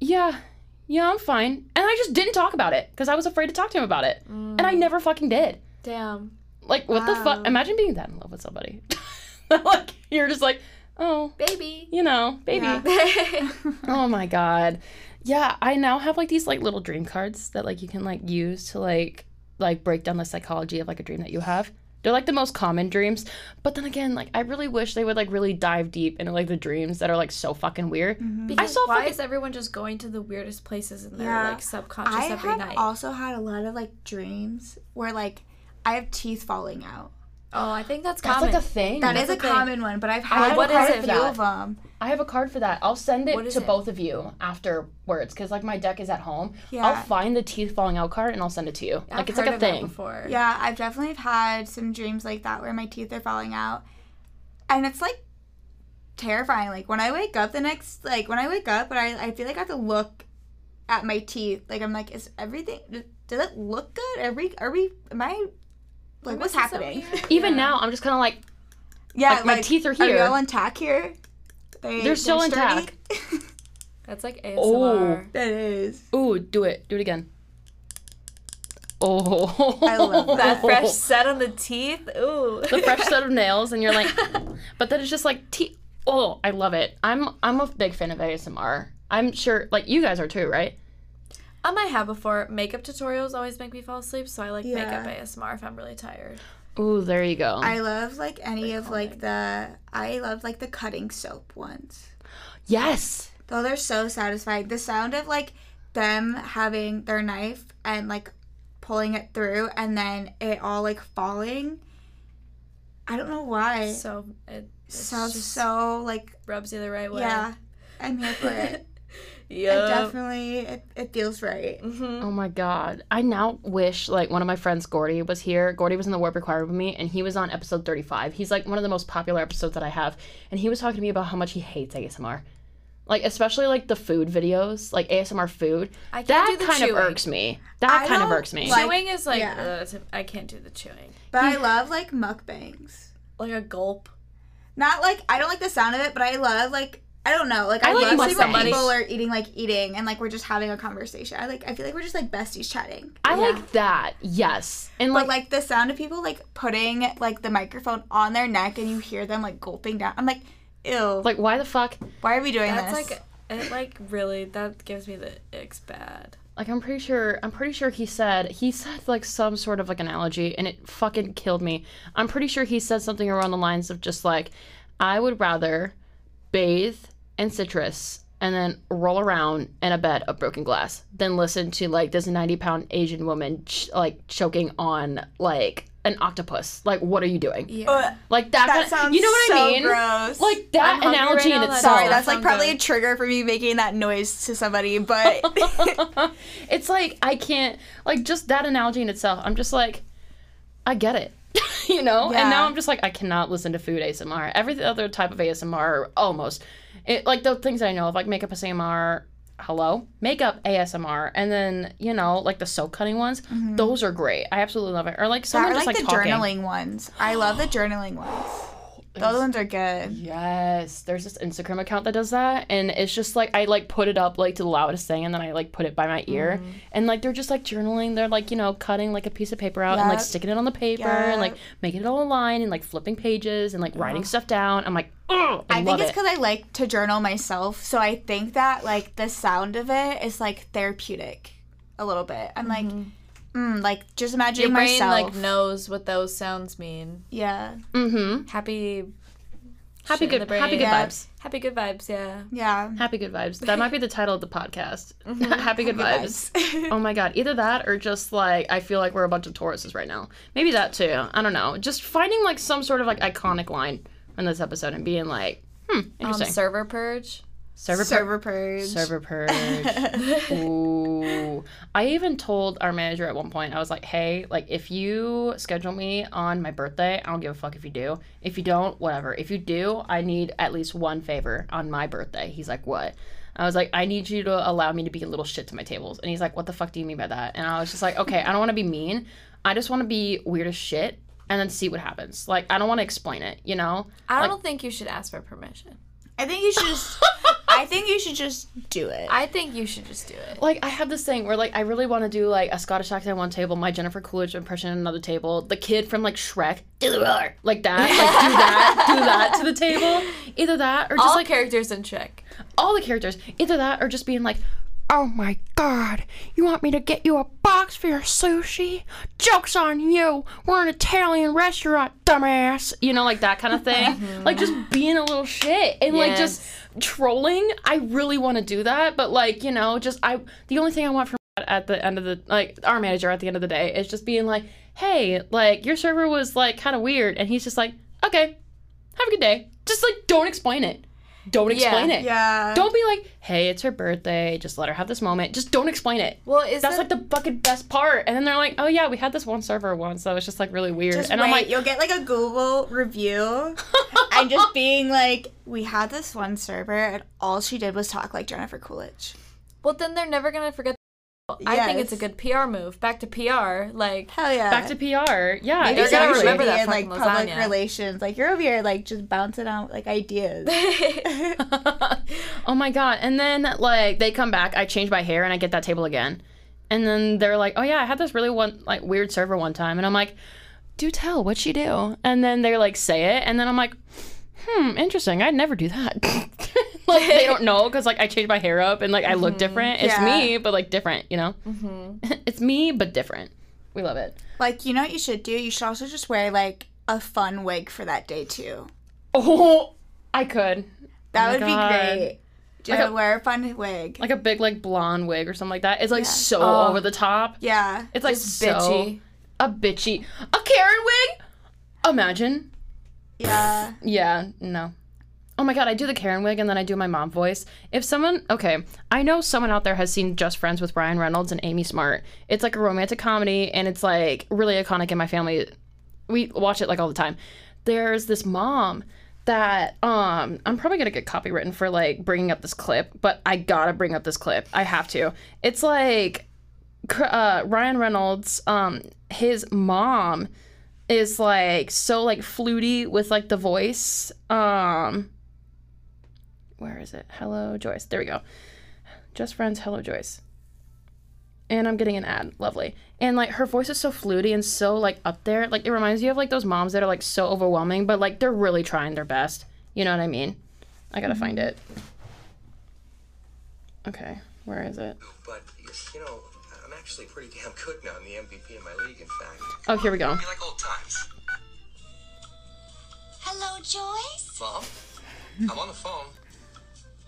"Yeah, yeah, I'm fine." And I just didn't talk about it because I was afraid to talk to him about it, and I mm. never fucking did. Damn. Like, what the fuck? Imagine being that in love with somebody. like you're just like, oh, Baby. you know, baby. Yeah. Oh my god. Yeah, I now have like these like little dream cards that like you can like use to like like break down the psychology of like a dream that you have. They're like the most common dreams, but then again, like I really wish they would like really dive deep into like the dreams that are like so fucking weird. Mm-hmm. Because I saw why fucking- is everyone just going to the weirdest places in their Yeah. like subconscious every night? I every have night? also had a lot of like dreams where like I have teeth falling out. Oh, I think that's common. That's common. like a thing. That is That's a the thing. common one, but I've had have what quite is a it few that- of them. I have a card for that. I'll send it to it? both of you afterwards because like my deck is at home. Yeah. I'll find the teeth falling out card and I'll send it to you. like I've it's heard like a of thing. before. Yeah, I've definitely had some dreams like that where my teeth are falling out. And it's like terrifying. Like when I wake up the next like when I wake up and I, I feel like I have to look at my teeth. Like I'm like, is everything does it look good? Are we are we am I like what's happening? here? Even Yeah. now, I'm just kind of like Yeah, Like, my teeth are Are here. they all intact here? They, They're still sturdy? intact. That's like Oh. ASMR. that is. Ooh, do it. Do it again. Oh. I love That fresh set on the teeth. Ooh. the fresh set of nails, and you're like, but then it's just like, te- oh, I love it. I'm I'm a big fan of ASMR. I'm sure, like you guys are too, right? I might have before. Makeup tutorials always make me fall asleep, so I like Yeah. makeup ASMR if I'm really tired. Ooh, there you go. I love like any of like the I love like the cutting soap ones. yes. Though they're so satisfying. The sound of like them having their knife and like pulling it through and then it all like falling. I don't know why. So it sounds so like rubs you the right way. yeah. I'm here for it. It yeah. definitely it, it feels right. hmm Oh my god. I now wish like one of my friends Gordy was here. Gordy was in the work required with me and he was on episode 35. He's like one of the most popular episodes that I have and he was talking to me about how much he hates ASMR. Like especially like the food videos, like ASMR food. I can't That do the kind chewing. of irks me. That I kind of irks me. like- chewing is like yeah. ugh, I can't do the chewing. But I love like mukbangs. Like a gulp. Not like I don't like the sound of it, but I love like I don't know. Like I, I like love seeing when mukbangs. people are eating like eating and like we're just having a conversation. I like I feel like we're just like besties chatting. I Yeah. like that. Yes. And But like like the sound of people like putting like the microphone on their neck and you hear them like gulping down. I'm like, ew. like why the fuck? why are we doing That's this? like it like really that gives me the icks bad. Like I'm pretty sure I'm pretty sure he said he said like some sort of like analogy and it fucking killed me. I'm pretty sure he said something around the lines of just like I would rather bathe in citrus and then roll around in a bed of broken glass then listen to like this 90 pound Asian woman ch- like choking on like an octopus. Like what are you doing? Yeah. Ugh, Like that, that kind- sounds you know what so I mean? gross. Like that I'm analogy right in itself. Sorry, that's like probably good. a trigger for me making that noise to somebody, but it's like I can't like just that analogy in itself. I'm just like, I get it, you know. And now I'm just like, I cannot listen to food ASMR. Every other type of ASMR, almost, it like the things I know of, like makeup ASMR. Hello, makeup ASMR, and then you know, like the soap cutting ones. Mm-hmm. Those are great. I absolutely love it. Or like someone like like, the talking. journaling ones. I love the journaling ones. Those ones are good. Yes, there's this Instagram account that does that, and it's just like I like put it up like to the loudest thing, and then I like put it by my ear, Mm-hmm. and like they're just like journaling. They're like you know cutting like a piece of paper out and like sticking it on the paper and like making it all a line and like flipping pages and like writing stuff down. I'm like, oh, I, I think it's it. because I like to journal myself, so I think that like the sound of it is like therapeutic, a little bit. I'm like, mm, like just imagining Your brain myself. like knows what those sounds mean. yeah, Mm-hmm. Happy Happy good, happy good Yeah. vibes. Happy good vibes, yeah. yeah. Happy good vibes. That might be the title of the podcast. Mm-hmm. happy good vibes. oh my god, either that or just like I feel like we're a bunch of Tauruses right now. Maybe that too. I don't know. Just finding like some sort of like iconic line in this episode and being like, hmm, Um, interesting. server purge. Server pur- Server purge. server purge. Ooh. I even told our manager at one point, I was like, hey, like if you schedule me on my birthday, I don't give a fuck if you do. If you don't, whatever. If you do, I need at least one favor on my birthday. He's like, what? I was like, I need you to allow me to be a little shit to my tables. And he's like, what the fuck do you mean by that? And I was just like, okay, I don't want to be mean. I just want to be weird as shit and then see what happens. Like I don't want to explain it, you know? I Like- don't think you should ask for permission. I think you should just. I think you should just do it. I think you should just do it. Like I have this thing where like I really want to do like a Scottish accent on one table, my Jennifer Coolidge impression on another table, the kid from like Shrek, do the roar, like that, like do that, do that to the table. Either that or just All like characters in Shrek. all the characters. Either that or just being like, oh my god, you want me to get you a box for your sushi? Joke's on you. We're an Italian restaurant, dumbass. You know, like that kind of thing. like just being a little shit and like just trolling. I really want to do that, but like, you know, just I the only thing I want from at the end of the like our manager at the end of the day is just being like, "Hey, like your server was like kind of weird." And he's just like, "Okay. Have a good day." Just like don't explain it. Don't explain it. yeah. Don't be like, hey, it's her birthday. Just let her have this moment. Just don't explain it. Well, is That's that like the fucking best part. And then they're like, oh yeah, we had this one server once so it's just like really weird. Just and wait, I'm like, you'll get like a Google review and just being like, we had this one server and all she did was talk like Jennifer Coolidge. well? Then they're never gonna forget. I think it's a good PR move. Back to PR, like Hell yeah. back to PR. Yeah, Maybe They're gonna social remember that media and, like fucking public relations. Like you're over here like just bouncing out like ideas. oh my god. And then like they come back, I change my hair and I get that table again. And then they're like, "Oh yeah, I had this really one like weird server one time." And I'm like, "Do tell, what'd she do?" And then they're like say it, and then I'm like, "Hmm, interesting. I'd never do that." like they don't know because like I changed my hair up and like I look different. It's Yeah. me, but like different, you know. it's me, but different. We love it. like you know what you should do? You should also just wear like a fun wig for that day too. Oh, I could. That my would God. be great. Just Like a- wear a fun wig. Like a big like blonde wig or something like that. It's like so Oh. over the top. yeah. It's like so bitchy. a bitchy a Karen wig. Imagine. Yeah. Yeah, no. Oh my god, I do the Karen wig and then I do my mom voice. If someone, okay, I know someone out there has seen Just Friends with Ryan Reynolds and Amy Smart. It's like a romantic comedy and it's like really iconic in my family. We watch it like all the time. There's this mom that um I'm probably going to get copywritten for like bringing up this clip, but I got to bring up this clip. I have to. It's like uh, Ryan Reynolds um his mom is like so like fluty with like the voice. Um where is it? Hello Joyce. There we go. Just friends, hello Joyce. And I'm getting an ad. Lovely. And like her voice is so fluty and so like up there. Like it reminds you of like those moms that are like so overwhelming, but like they're really trying their best. You know what I mean? I gotta find it. Okay, where is it? But, you know, actually pretty damn good now. I'm the MVP of my league, in fact. Oh, here we go. Be like old times. Hello, Joyce? Mom? I'm on the phone.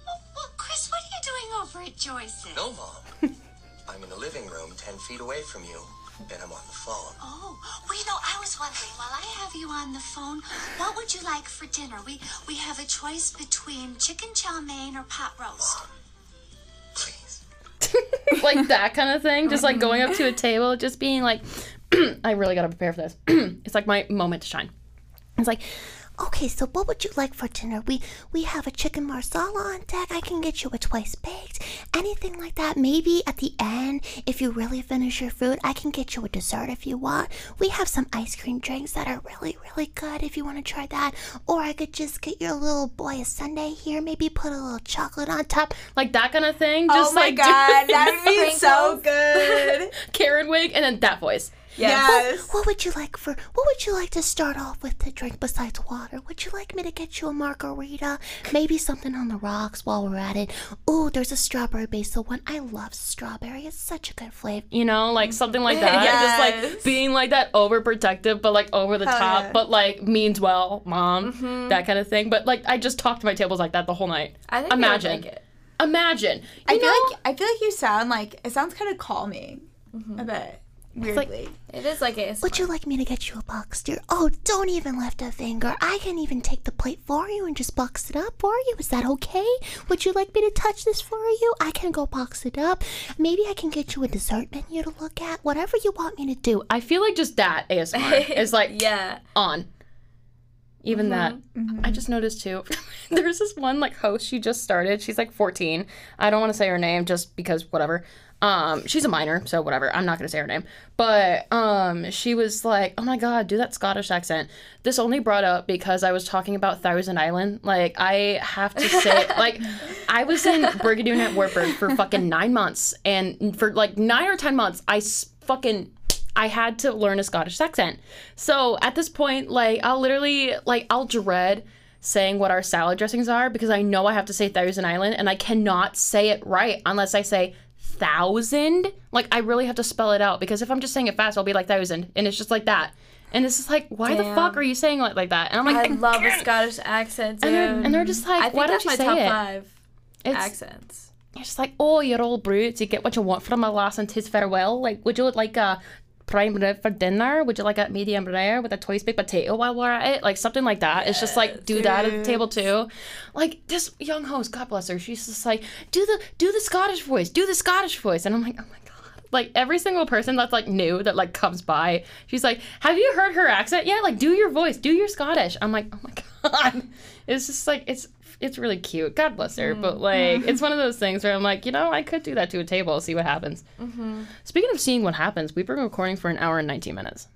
Well, well, Chris, what are you doing over at Joyce's? No, Mom. I'm in the living room, 10 feet away from you, and I'm on the phone. Oh, well, you know, I was wondering, while I have you on the phone, what would you like for dinner? We we have a choice between chicken chow mein or pot roast. Please. like that kind of thing. Just like going up to a table, just being like, I really gotta prepare for this. it's like my moment to shine. It's like, okay, so what would you like for dinner? We we have a chicken marsala on deck. I can get you a twice baked, anything like that. Maybe at the end, if you really finish your food, I can get you a dessert if you want. We have some ice cream drinks that are really really good if you want to try that. Or I could just get your little boy a sundae here. Maybe put a little chocolate on top. Like that kind of thing. Oh just oh my like god, that would be so good. Karen wig and then that voice. Yes. What would you like for? What would you like to start off with to drink besides water? Would you like me to get you a margarita? Maybe something on the rocks while we're at it. Ooh, there's a strawberry basil one. I love strawberry. It's such a good flavor. You know, like something like that. yes. Just like being like that overprotective, but like over the Hell top, yeah. but like means well, mom, mm-hmm. that kind of thing. But like I just talked to my tables like that the whole night. I think Imagine. Would like it. Imagine. You I feel like I feel like you sound like it sounds kind of calming. Mm-hmm. A bit weirdly. It is like it. Would you like me to get you a box, dear? Oh, don't even lift a finger. I can even take the plate for you and just box it up for you. Is that okay? Would you like me to touch this for you? I can go box it up. Maybe I can get you a dessert menu to look at. Whatever you want me to do. I feel like just that ASMR is like yeah. on. Even that. Mm-hmm. Mm-hmm. I just noticed too. There's this one like host she just started. She's like 14. I don't want to say her name just because whatever. Um, she's a minor, so whatever. I'm not gonna say her name. But um, she was like, "Oh my god, do that Scottish accent." This only brought up because I was talking about Thousand Island. Like, I have to say, like, I was in Brigadoon at Wartburg for fucking nine months, and for like nine or ten months, I fucking I had to learn a Scottish accent. So at this point, like I'll literally like I'll dread saying what our salad dressings are because I know I have to say Thousand Island and I cannot say it right unless I say thousand. Like I really have to spell it out because if I'm just saying it fast, I'll be like thousand, and it's just like that. And it's just like, why the fuck are you saying it like that? And I'm like, I love a Scottish accent, dude. and they're, and they're just like, I why that's don't you my say top it? five It's, accents. it's just like, oh, you're all brutes. You get what you want from a lass and tis farewell. Like, would you like a prime rib for dinner? Would you like a medium rare with a twice baked potato while we're at it? Like something like that. it's just like do that at the table too. Like this young host, God bless her. She's just like, do the do the Scottish voice, do the Scottish voice, and I'm like, oh my god. Like every single person that's like new that like comes by, she's like, "Have you heard her accent yet? Like, do your voice, do your Scottish." I'm like, "Oh my god!" It's just like it's it's really cute. God bless her, but mm-hmm. like it's one of those things where I'm like, you know, I could do that to a table, see what happens. Mm-hmm. Speaking of seeing what happens, we've been recording for an hour and 19 minutes.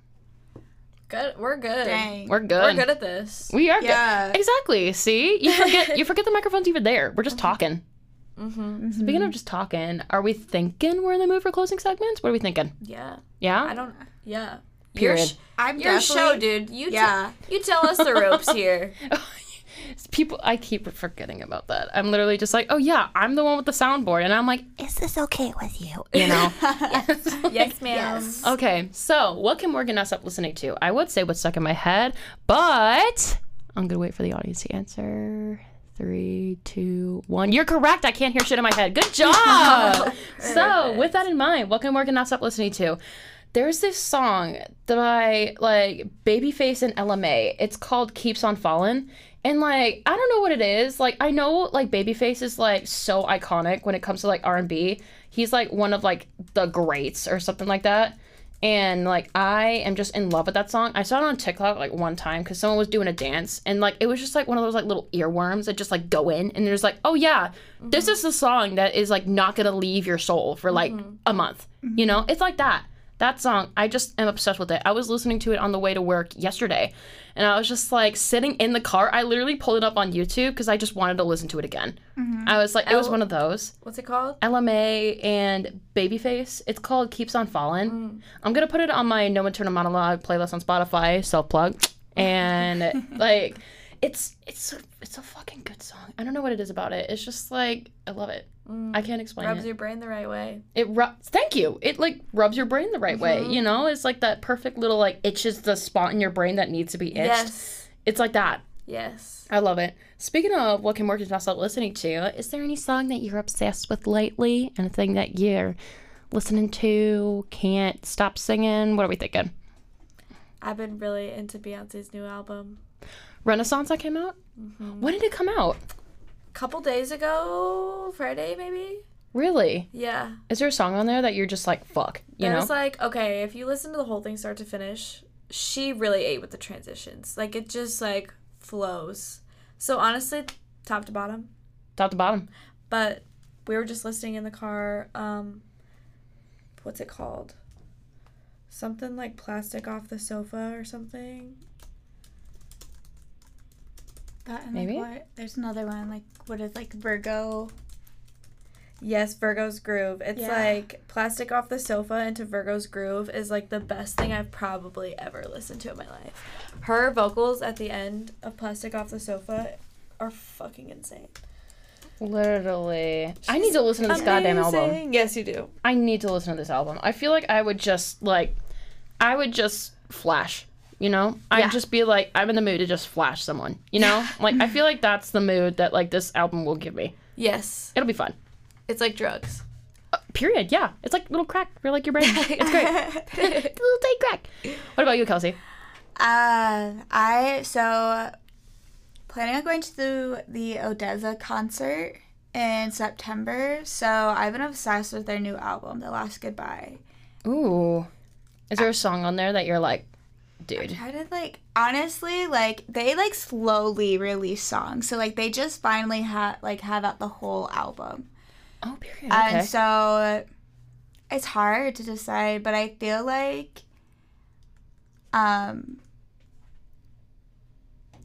Good. We're good. Dang. We're good. We're good at this. We are Yeah. good. Exactly. See, you forget you forget the microphone's even there. We're just mm-hmm. talking. Mm-hmm. Speaking of just talking, are we thinking we're in the mood for closing segments? What are we thinking? Yeah. Yeah. I don't. Yeah. Period. Your, sh- I'm your show, dude. You te- Yeah. you tell us the ropes here. People, I keep forgetting about that. I'm literally just like, oh yeah, I'm the one with the soundboard, and I'm like, Is this okay with you? you know. yes, ma'am. Okay, so what can Morgan us up listening to? I would say what's stuck in my head, but I'm gonna wait for the audience to answer. Three, two, one. You're correct. I can't hear shit in my head. Good job. so, with that in mind, what can Morgan not stop listening to? There's this song by like Babyface and Ella Mai. It's called "Keeps on Falling," and like I don't know what it is. Like I know like Babyface is like so iconic when it comes to like R and B. He's like one of like the greats or something like that and like I am just in love with that song. I saw it on TikTok like one time because someone was doing a dance, and like it was just like one of those like little earworms that just like go in, and there's like, oh yeah, this mm-hmm. is the song that is like not gonna leave your soul for like mm-hmm. a month. You know, it's like that. That song, I just am obsessed with it. I was listening to it on the way to work yesterday, and I was just like sitting in the car. I literally pulled it up on YouTube because I just wanted to listen to it again. Mm-hmm. I was like, it was L- one of those. What's it called? Ella Mai and Babyface. It's called Keeps on Falling. Mm. I'm gonna put it on my No Internal Monologue playlist on Spotify, self plug. And like it's it's a, it's a fucking good song. I don't know what it is about it. It's just like I love it. Mm. I can't explain Rubs it. your brain the right way. It rubs. Thank you. It like rubs your brain the right way. Mm-hmm. You know, it's like that perfect little like itches the spot in your brain that needs to be itched. Yes. It's like that. Yes. I love it. Speaking of what can Morgan not stop listening to, is there any song that you're obsessed with lately? Anything that you're listening to, can't stop singing? What are we thinking? I've been really into Beyonce's new album. Renaissance that came out? Mm-hmm. When did it come out? Couple days ago, Friday maybe. Really? Yeah. Is there a song on there that you're just like, fuck, you know? was like, okay, if you listen to the whole thing start to finish, she really ate with the transitions. Like it just like flows. So honestly, top to bottom. Top to bottom. But we were just listening in the car. Um, what's it called? Something like plastic off the sofa or something. That and Maybe? like what? There's another one like what is like Virgo. Yes, Virgo's Groove. It's Yeah. like plastic off the sofa into Virgo's Groove is like the best thing I've probably ever listened to in my life. Her vocals at the end of Plastic Off the Sofa are fucking insane. Literally. I need to listen to this goddamn album. Yes, you do. I need to listen to this album. I feel like I would just like, I would just flash. You know, I'd Yeah. just be like, I'm in the mood to just flash someone. You know, like I feel like that's the mood that like this album will give me. Yes. It'll be fun. It's like drugs. Uh, period. Yeah, it's like little crack for like your brain. It's great. little tight crack. What about you, Kelsey? Uh, I so planning on going to the the ODESZA concert in September. So I've been obsessed with their new album, The Last Goodbye. Ooh, is there a song on there that you're like, dude. I did like honestly like they like slowly release songs, so like they just finally had like have out the whole album, Oh, period. and Okay. so it's hard to decide. But I feel like, um,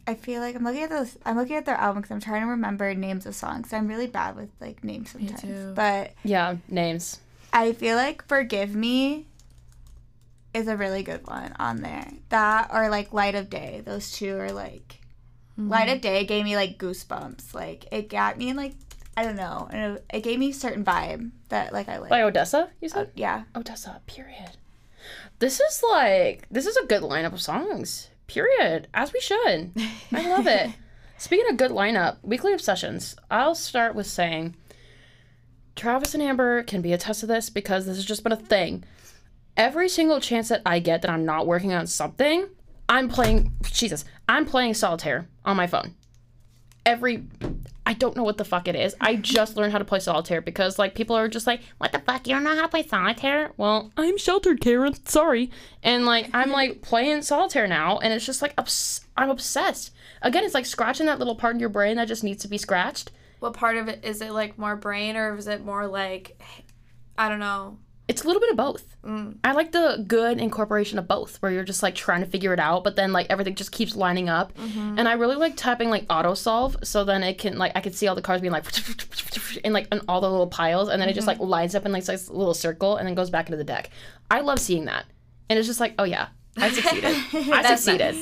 I feel like I'm looking at those. I'm looking at their album because I'm trying to remember names of songs. I'm really bad with like names sometimes, but yeah, names. I feel like Forgive Me is a really good one on there. That or like Light of Day. Those two are like mm-hmm. Light of Day gave me like goosebumps. Like it got me in like I don't know. and It, it gave me a certain vibe that like I like. By ODESZA, you said? Uh, yeah. ODESZA, period. This is like this is a good lineup of songs. Period. As we should. I love it. Speaking of good lineup, weekly obsessions. I'll start with saying Travis and Amber can be attest to this because this has just been a thing. Every single chance that I get that I'm not working on something, I'm playing Jesus. I'm playing solitaire on my phone. Every I don't know what the fuck it is. I just learned how to play solitaire because like people are just like, "What the fuck? You don't know how to play solitaire?" Well, I'm sheltered, Karen. Sorry. And like I'm like playing solitaire now, and it's just like obs- I'm obsessed. Again, it's like scratching that little part in your brain that just needs to be scratched. What part of it is it like more brain or is it more like I don't know. It's a little bit of both. Mm. I like the good incorporation of both, where you're just like trying to figure it out, but then like everything just keeps lining up. Mm-hmm. And I really like typing like auto solve, so then it can like I can see all the cards being like in like in all the little piles, and then it just like mm-hmm. lines up in like this little circle, and then goes back into the deck. I love seeing that, and it's just like, oh yeah, I succeeded. I succeeded.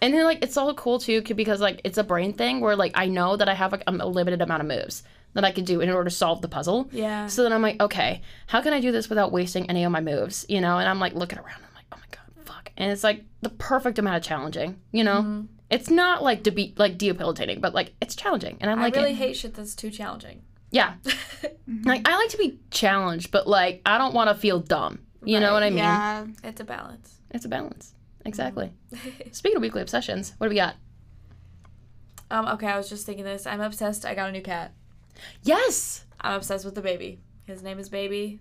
And then like it's all cool too because like it's a brain thing where like I know that I have like a limited amount of moves that I can do in order to solve the puzzle. Yeah. So then I'm like, okay, how can I do this without wasting any of my moves? You know, and I'm like looking around. I'm like, oh my god, fuck. And it's like the perfect amount of challenging. You know, mm-hmm. it's not like to be like debilitating, but like it's challenging, and I'm like. I really hate shit that's too challenging. yeah. Mm-hmm. Like I like to be challenged, but like I don't want to feel dumb. You know what I mean? Yeah. It's a balance. It's a balance. Exactly. Mm-hmm. Speaking of weekly obsessions, what do we got? Um, okay, I was just thinking this. I'm obsessed. I got a new cat. Yes. I'm obsessed with the baby. His name is Baby,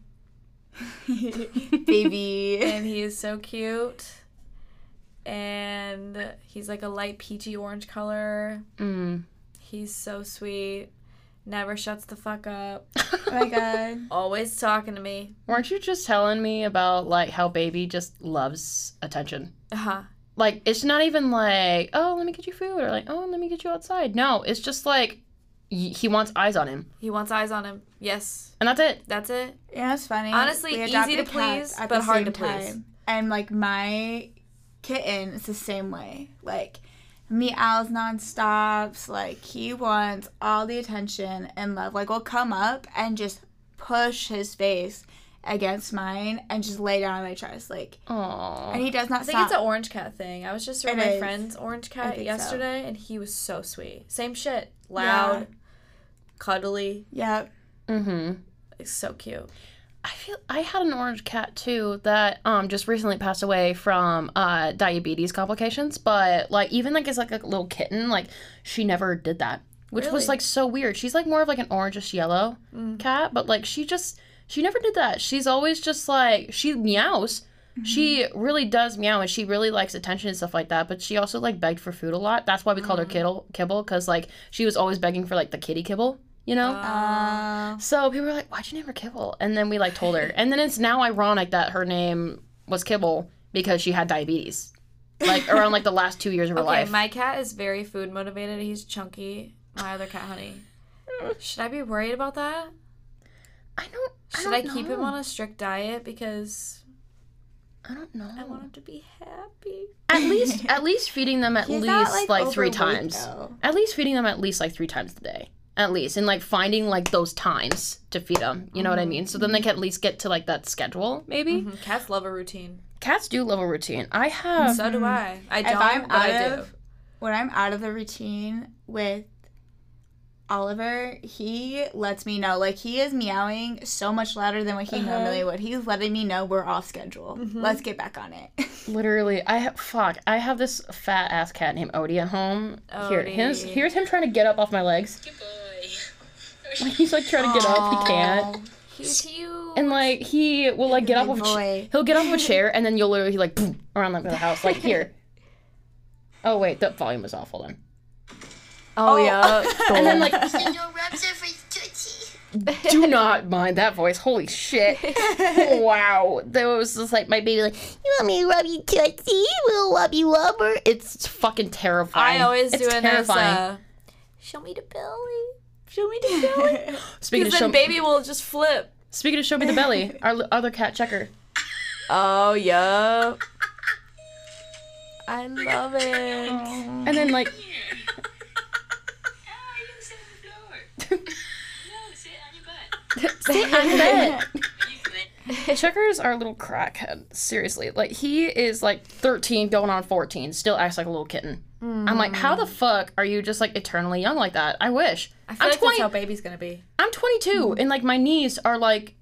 Baby. and he is so cute. And he's like a light peachy orange color. Mm. He's so sweet. Never shuts the fuck up. oh my god. Always talking to me. Weren't you just telling me about like how baby just loves attention? Uh huh. Like it's not even like, oh, let me get you food or like, oh, let me get you outside. No, it's just like he wants eyes on him, He wants eyes on him. Yes, and that's it. that's it. Yeah, it's funny. Honestly, We easy to please, at but the hard same to please. And like my kitten is the same way. Like meows nonstops. Like he wants all the attention and love. Like will come up and just push his face against mine and just lay down on my chest. Like Aww. and he does not I think stop. it's an orange cat thing. I was just around my is. friend's orange cat think so. yesterday, and he was so sweet. Same shit. Loud, cuddly. Yeah. Mm-hmm. It's so cute. I feel I had an orange cat too that um just recently passed away from uh diabetes complications, but like even like as like a little kitten, like she never did that, which was like so weird. She's like more of like an orangish yellow cat, but like she just she never did that. She's always just like she meows. She really does meow and she really likes attention and stuff like that, but she also like begged for food a lot. That's why we called her kibble kibble cuz like she was always begging for like the kitty kibble, you know? Uh, So people were like, "Why'd you name her Kibble?" And then we like told her, and then it's now ironic that her name was Kibble because she had diabetes, like around like the last two years of her Okay, life. my cat is very food motivated. He's chunky. My other cat, Honey. Should I be worried about that? I don't. I Should I, don't keep him on a strict diet because I don't know. I want them to be happy? At least, at least feeding them at He's least not, like, like, three times. though. At least feeding them at least like three times a day. At least, and like finding like those times to feed them. You know what I mean? So then they can at least get to like that schedule. Maybe Mhm, Cats love a routine. cats do love a routine. I have. So do I. I don't, if I'm but out I do. when I'm out of the routine with Oliver, he lets me know. Like he is meowing so much louder than what he Uh-huh. normally would. He's letting me know we're off schedule. Mm-hmm. Let's get back on it. Literally, I have fuck. I have this fat ass cat named Odie at home. Here, here's Odie. here's him trying to get up off my legs. Good boy. He's like trying to get up, he can't. He's cute. and like he will like get off of a ch- he'll get off of a chair and then you'll literally like boom, around like the house like here. Oh wait, the volume was awful Hold on. Oh, yeah. And then like No rubs over Tootsie. do not mind that voice. Holy shit! wow, that was just like my baby. Like you want me to rub you tootsie? We'll rub you rubber. It's fucking terrifying. I always it's do it as terrifying. uh, show me the belly. Show me the belly. Speaking of Because show, then baby will just flip. speaking of show me the belly, our l- other cat checker. Oh, yeah. I love it. And then like Ah, you sit on the floor. No, sit on your butt. sit on bed. You can Checker's our little crackhead. Seriously, like he is like 13, going on 14, still acts like a little kitten. I'm like, how the mm. fuck are you just like eternally young like that? I wish. I feel I'm like 20. that's how baby's gonna be. I'm 22, mm. and like my knees are like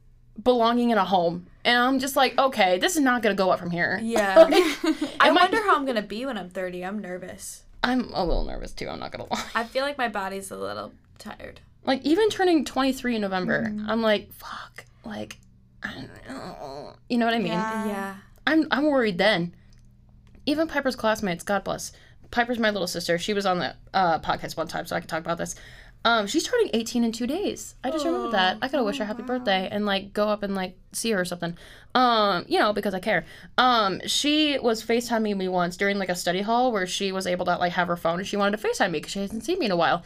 belonging in a home, and I'm just like, okay, this is not gonna go up from here. Yeah. I Am I- wonder how I'm gonna be when I'm 30. I'm nervous. I'm a little nervous too. I'm not gonna lie. I feel like my body's a little tired. Like even turning 23 in November, I'm like, fuck. Like, I don't know. You know what I mean? Yeah. I'm I'm worried then. Even Piper's classmates, God bless. Piper's my little sister. She was on the uh, podcast one time, so I can talk about this. Um, she's turning 18 in two days. I just remembered that. I gotta wish her happy birthday and like go up and like see her or something. Um, you know, because I care. Um, she was FaceTiming me once during like a study hall where she was able to like have her phone and she wanted to FaceTime me because she hasn't seen me in a while.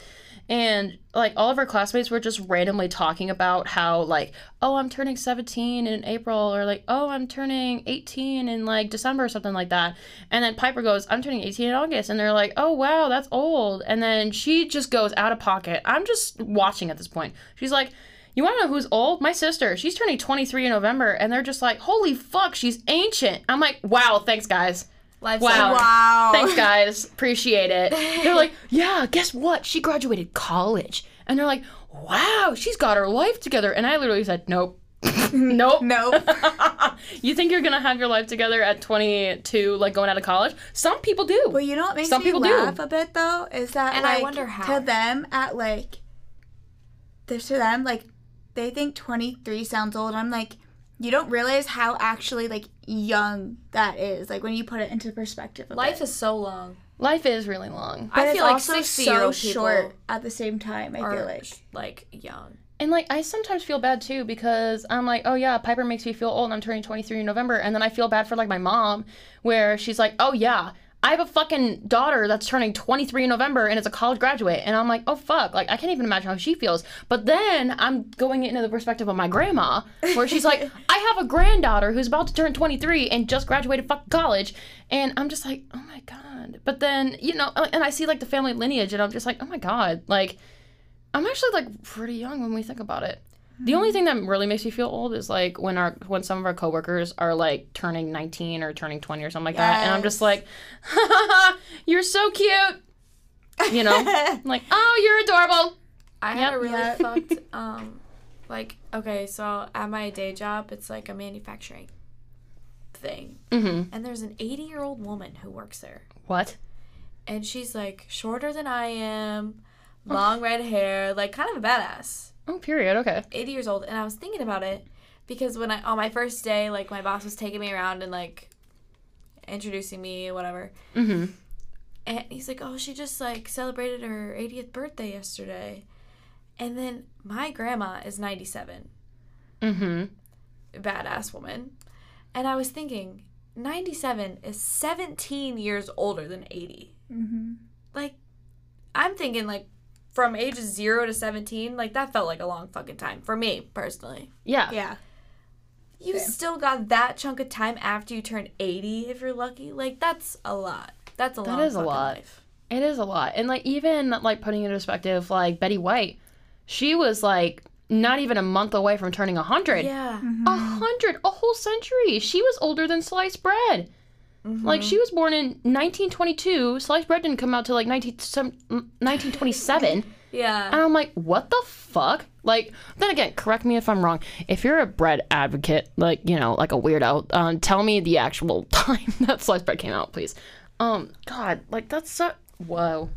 And like all of her classmates were just randomly talking about how like, oh, I'm turning 17 in April, or like, oh, I'm turning 18 in like December or something like that. And then Piper goes, I'm turning 18 in August, and they're like, oh wow, that's old. And then she just goes out of pocket. I'm just watching at this point. She's like. You want to know who's old? My sister. She's turning 23 in November, and they're just like, "Holy fuck, she's ancient." I'm like, "Wow, thanks, guys." Life's Wow. over. Wow. Thanks, guys. Appreciate it. They're like, yeah, guess what? She graduated college. And they're like, wow, she's got her life together. And I literally said, nope. nope. Nope. you think you're going to have your life together at 22, like going out of college? Some people do. But you know what makes Some me people do. laugh a bit though is that And I wonder how. to them at like this to them like they think 23 sounds old. I'm like you don't realize how actually like young that is like when you put it into perspective. a Life bit. is so long. Life is really long. But I it's feel like also 60 so short at the same time. I feel like like young. And like I sometimes feel bad too because I'm like, oh yeah, Piper makes me feel old and I'm turning 23 in November and then I feel bad for like my mom where she's like, "Oh yeah, I have a fucking daughter that's turning 23 in November and is a college graduate." And I'm like, "Oh fuck, like I can't even imagine how she feels." But then I'm going into the perspective of my grandma where she's like, "I have a granddaughter who's about to turn 23 and just graduated fucking college." And I'm just like, "Oh my god." But then, you know, uh, and I see like the family lineage and I'm just like, "Oh my god." Like I'm actually like pretty young when we think about it. The only thing that really makes me feel old is like when our when some of our coworkers are like turning 19 or turning 20 or something like that, and I'm just like, "You're so cute," you know, I'm like, "Oh, you're adorable." I had a really Yep. fucked um like okay, so at my day job it's like a manufacturing thing. Mm-hmm. And there's an 80-year-old woman who works there. What? And she's like shorter than I am, long red hair, like kind of a badass. Oh, period. Okay. 80 years old and I was thinking about it because when I on my first day like my boss was taking me around and like introducing me whatever Mm-hmm. and he's like oh she just like celebrated her 80th birthday yesterday and then my grandma is 97 Mm-hmm. badass woman and I was thinking 97 is 17 years older than 80 mm-hmm. like I'm thinking like from ages 0 to 17 like that felt like a long fucking time for me personally Yeah. yeah. You Same. still got that chunk of time after you turn 80 if you're lucky. Like that's a lot. That's a That long is a lot. life. It is a lot. And like even like putting it in perspective, like Betty White, she was like not even a month away from turning 100. Yeah. Mm-hmm. A hundred, a whole century. She was older than sliced bread. Like she was born in 1922. Sliced bread didn't come out till like 19, 1927. Yeah. and I'm like, what the fuck? Like, then again, correct me if I'm wrong. If you're a bread advocate, like you know, like a weirdo, um, tell me the actual time that sliced bread came out, please. Um, God, like that's so. Whoa.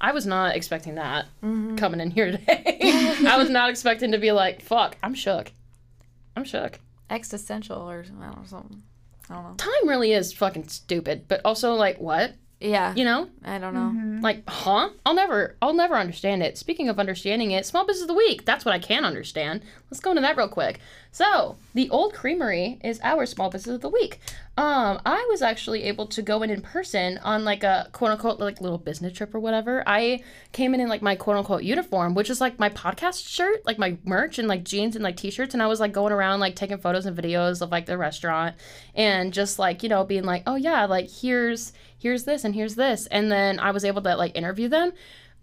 I was not expecting that coming in here today. I was not expecting to be like, fuck, I'm shook. I'm shook. Existential or I don't know something. I don't know. Time really is fucking stupid, but also like what? Yeah. You know? I don't know. Mm-hmm. Like, huh? I'll never I'll never understand it. Speaking of understanding it, small business of the week. That's what I can understand. Let's go into that real quick. So, the Old Creamery is our small business of the week. Um, I was actually able to go in in person on like a quote unquote like little business trip or whatever. I came in in like my quote unquote uniform, which is like my podcast shirt, like my merch and like jeans and like t-shirts, and I was like going around like taking photos and videos of like the restaurant and just like you know being like, oh yeah, like here's here's this and here's this, and then I was able to like interview them.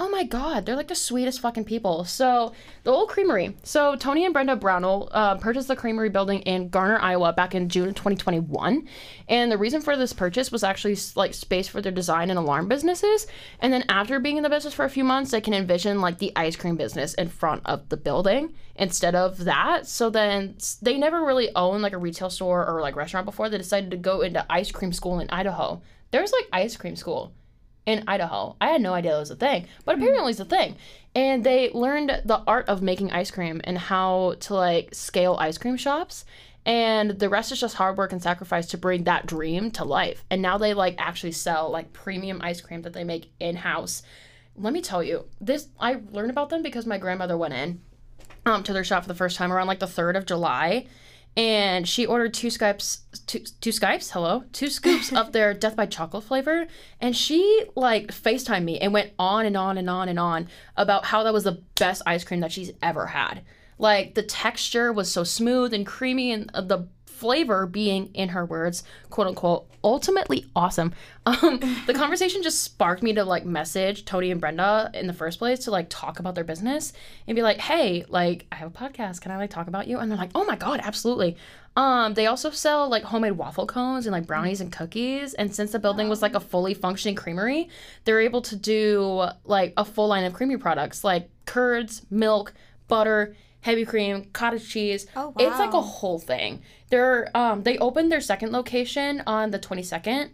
Oh my god, they're like the sweetest fucking people. So the old creamery. So Tony and Brenda Brownell uh, purchased the creamery building in Garner, Iowa, back in June of 2021. And the reason for this purchase was actually like space for their design and alarm businesses. And then after being in the business for a few months, they can envision like the ice cream business in front of the building instead of that. So then they never really owned like a retail store or like restaurant before. They decided to go into ice cream school in Idaho. There's like ice cream school in Idaho. I had no idea that was a thing, but apparently it's a thing. And they learned the art of making ice cream and how to like scale ice cream shops. And the rest is just hard work and sacrifice to bring that dream to life. And now they like actually sell like premium ice cream that they make in house. Let me tell you, this I learned about them because my grandmother went in um, to their shop for the first time around like the 3rd of July. And she ordered two Skypes, two, two scoops, hello, two scoops of their Death by Chocolate flavor. And she like FaceTimed me and went on and on and on and on about how that was the best ice cream that she's ever had. Like the texture was so smooth and creamy, and uh, the flavor being, in her words, quote unquote, ultimately awesome. Um, the conversation just sparked me to like message Tony and Brenda in the first place to like talk about their business and be like, hey, like I have a podcast. Can I like talk about you? And they're like, oh my God, absolutely. Um, they also sell like homemade waffle cones and like brownies and cookies. And since the building was like a fully functioning creamery, they're able to do like a full line of creamy products like curds, milk, butter, heavy cream, cottage cheese. Oh, It's like a whole thing. They're um they opened their second location on the 22nd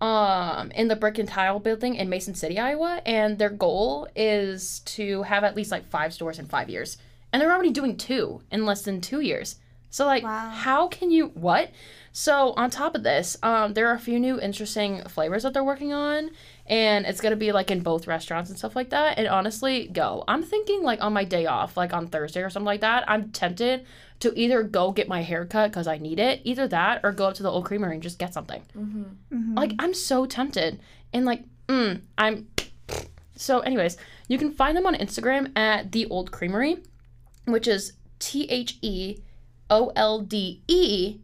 um in the brick and tile building in Mason City, Iowa, and their goal is to have at least like 5 stores in 5 years. And they're already doing 2 in less than 2 years. So like Wow. how can you what? So on top of this, um there are a few new interesting flavors that they're working on and it's going to be like in both restaurants and stuff like that. And honestly, go. I'm thinking like on my day off, like on Thursday or something like that, I'm tempted to either go get my hair cut because I need it, either that or go up to the old creamery and just get something. Like I'm so tempted, and like, mm, I'm. So, anyways, you can find them on Instagram at the Old Creamery, which is T H E O L D E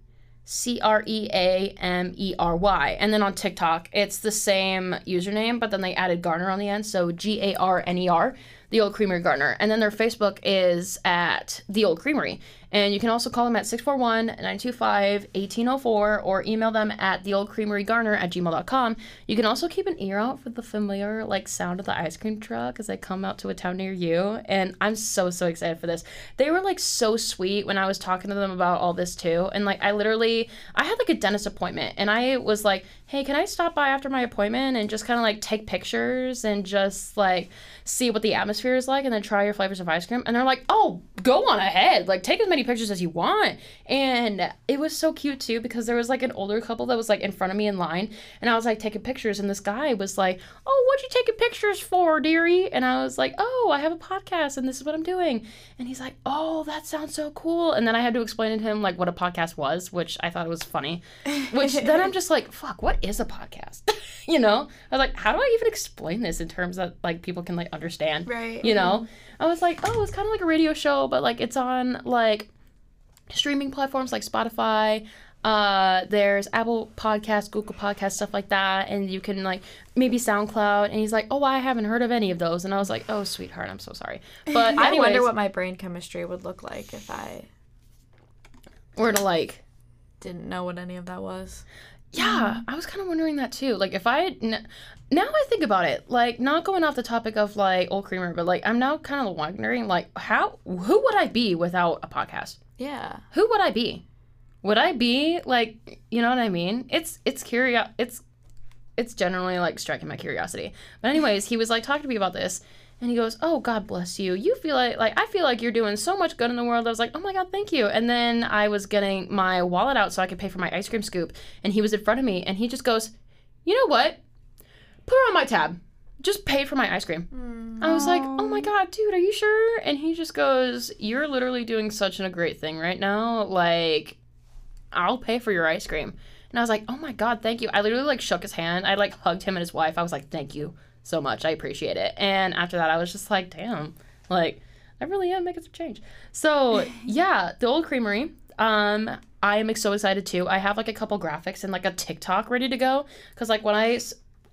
C R E A M E R Y. And then on TikTok, it's the same username, but then they added Garner on the end. So G A R N E R, The Old Creamery Garner. And then their Facebook is at The Old Creamery. And you can also call them at 641 925 1804 or email them at theoldcreamerygarner at gmail.com. You can also keep an ear out for the familiar like sound of the ice cream truck as they come out to a town near you. And I'm so, so excited for this. They were like so sweet when I was talking to them about all this too. And like I literally, I had like a dentist appointment and I was like, hey, can I stop by after my appointment and just kind of like take pictures and just like see what the atmosphere is like and then try your flavors of ice cream? And they're like, oh, go on ahead. Like take as many pictures as you want. And it was so cute too because there was like an older couple that was like in front of me in line and I was like taking pictures and this guy was like, oh, what you taking pictures for, dearie? And I was like, oh, I have a podcast and this is what I'm doing. And he's like, oh, that sounds so cool. And then I had to explain to him like what a podcast was, which I thought was funny. Which then I'm just like, fuck, what is a podcast? you know? I was like, how do I even explain this in terms that like people can like understand? Right. You know? I was like, oh, it's kind of like a radio show, but like it's on like streaming platforms like Spotify. Uh, there's Apple Podcast, Google Podcast, stuff like that, and you can like maybe SoundCloud. And he's like, "Oh, I haven't heard of any of those." And I was like, "Oh, sweetheart, I'm so sorry." But I wonder what my brain chemistry would look like if I we're to like didn't know what any of that was. Yeah, I was kind of wondering that too. Like, if i n- now I think about it, like not going off the topic of like old creamer, but like I'm now kind of wondering, like, how who would I be without a podcast? Yeah. Who would I be? Would I be like, you know what I mean? It's it's curious. It's it's generally like striking my curiosity. But anyways, he was like talking to me about this, And he goes, "Oh, God bless you. You feel like like I feel like you're doing so much good in the world." I was like, "Oh my God, thank you." And then I was getting my wallet out so I could pay for my ice cream scoop, and he was in front of me, and he just goes, "You know what? Put her on my tab. Just pay for my ice cream." I was like, "Oh my God, dude, are you sure?" And he just goes, "You're literally doing such a great thing right now. Like, I'll pay for your ice cream." And I was like, "Oh my God, thank you." I literally like shook his hand. I like hugged him and his wife. I was like, "Thank you." so much. I appreciate it. And after that, I was just like, damn, like I really am making some change. So yeah, the old creamery. Um, I am so excited too. I have like a couple graphics and like a TikTok ready to go because like when I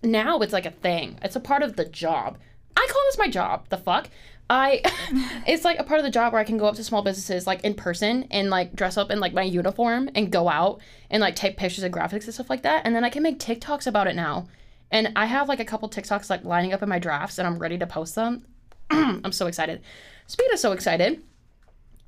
now it's like a thing. It's a part of the job. I call this my job. The fuck. I it's like a part of the job where I can go up to small businesses like in person and like dress up in like my uniform and go out and like take pictures and graphics and stuff like that and then I can make TikToks about it now. And I have like a couple TikToks like lining up in my drafts and I'm ready to post them. I'm so excited. Speed is so excited,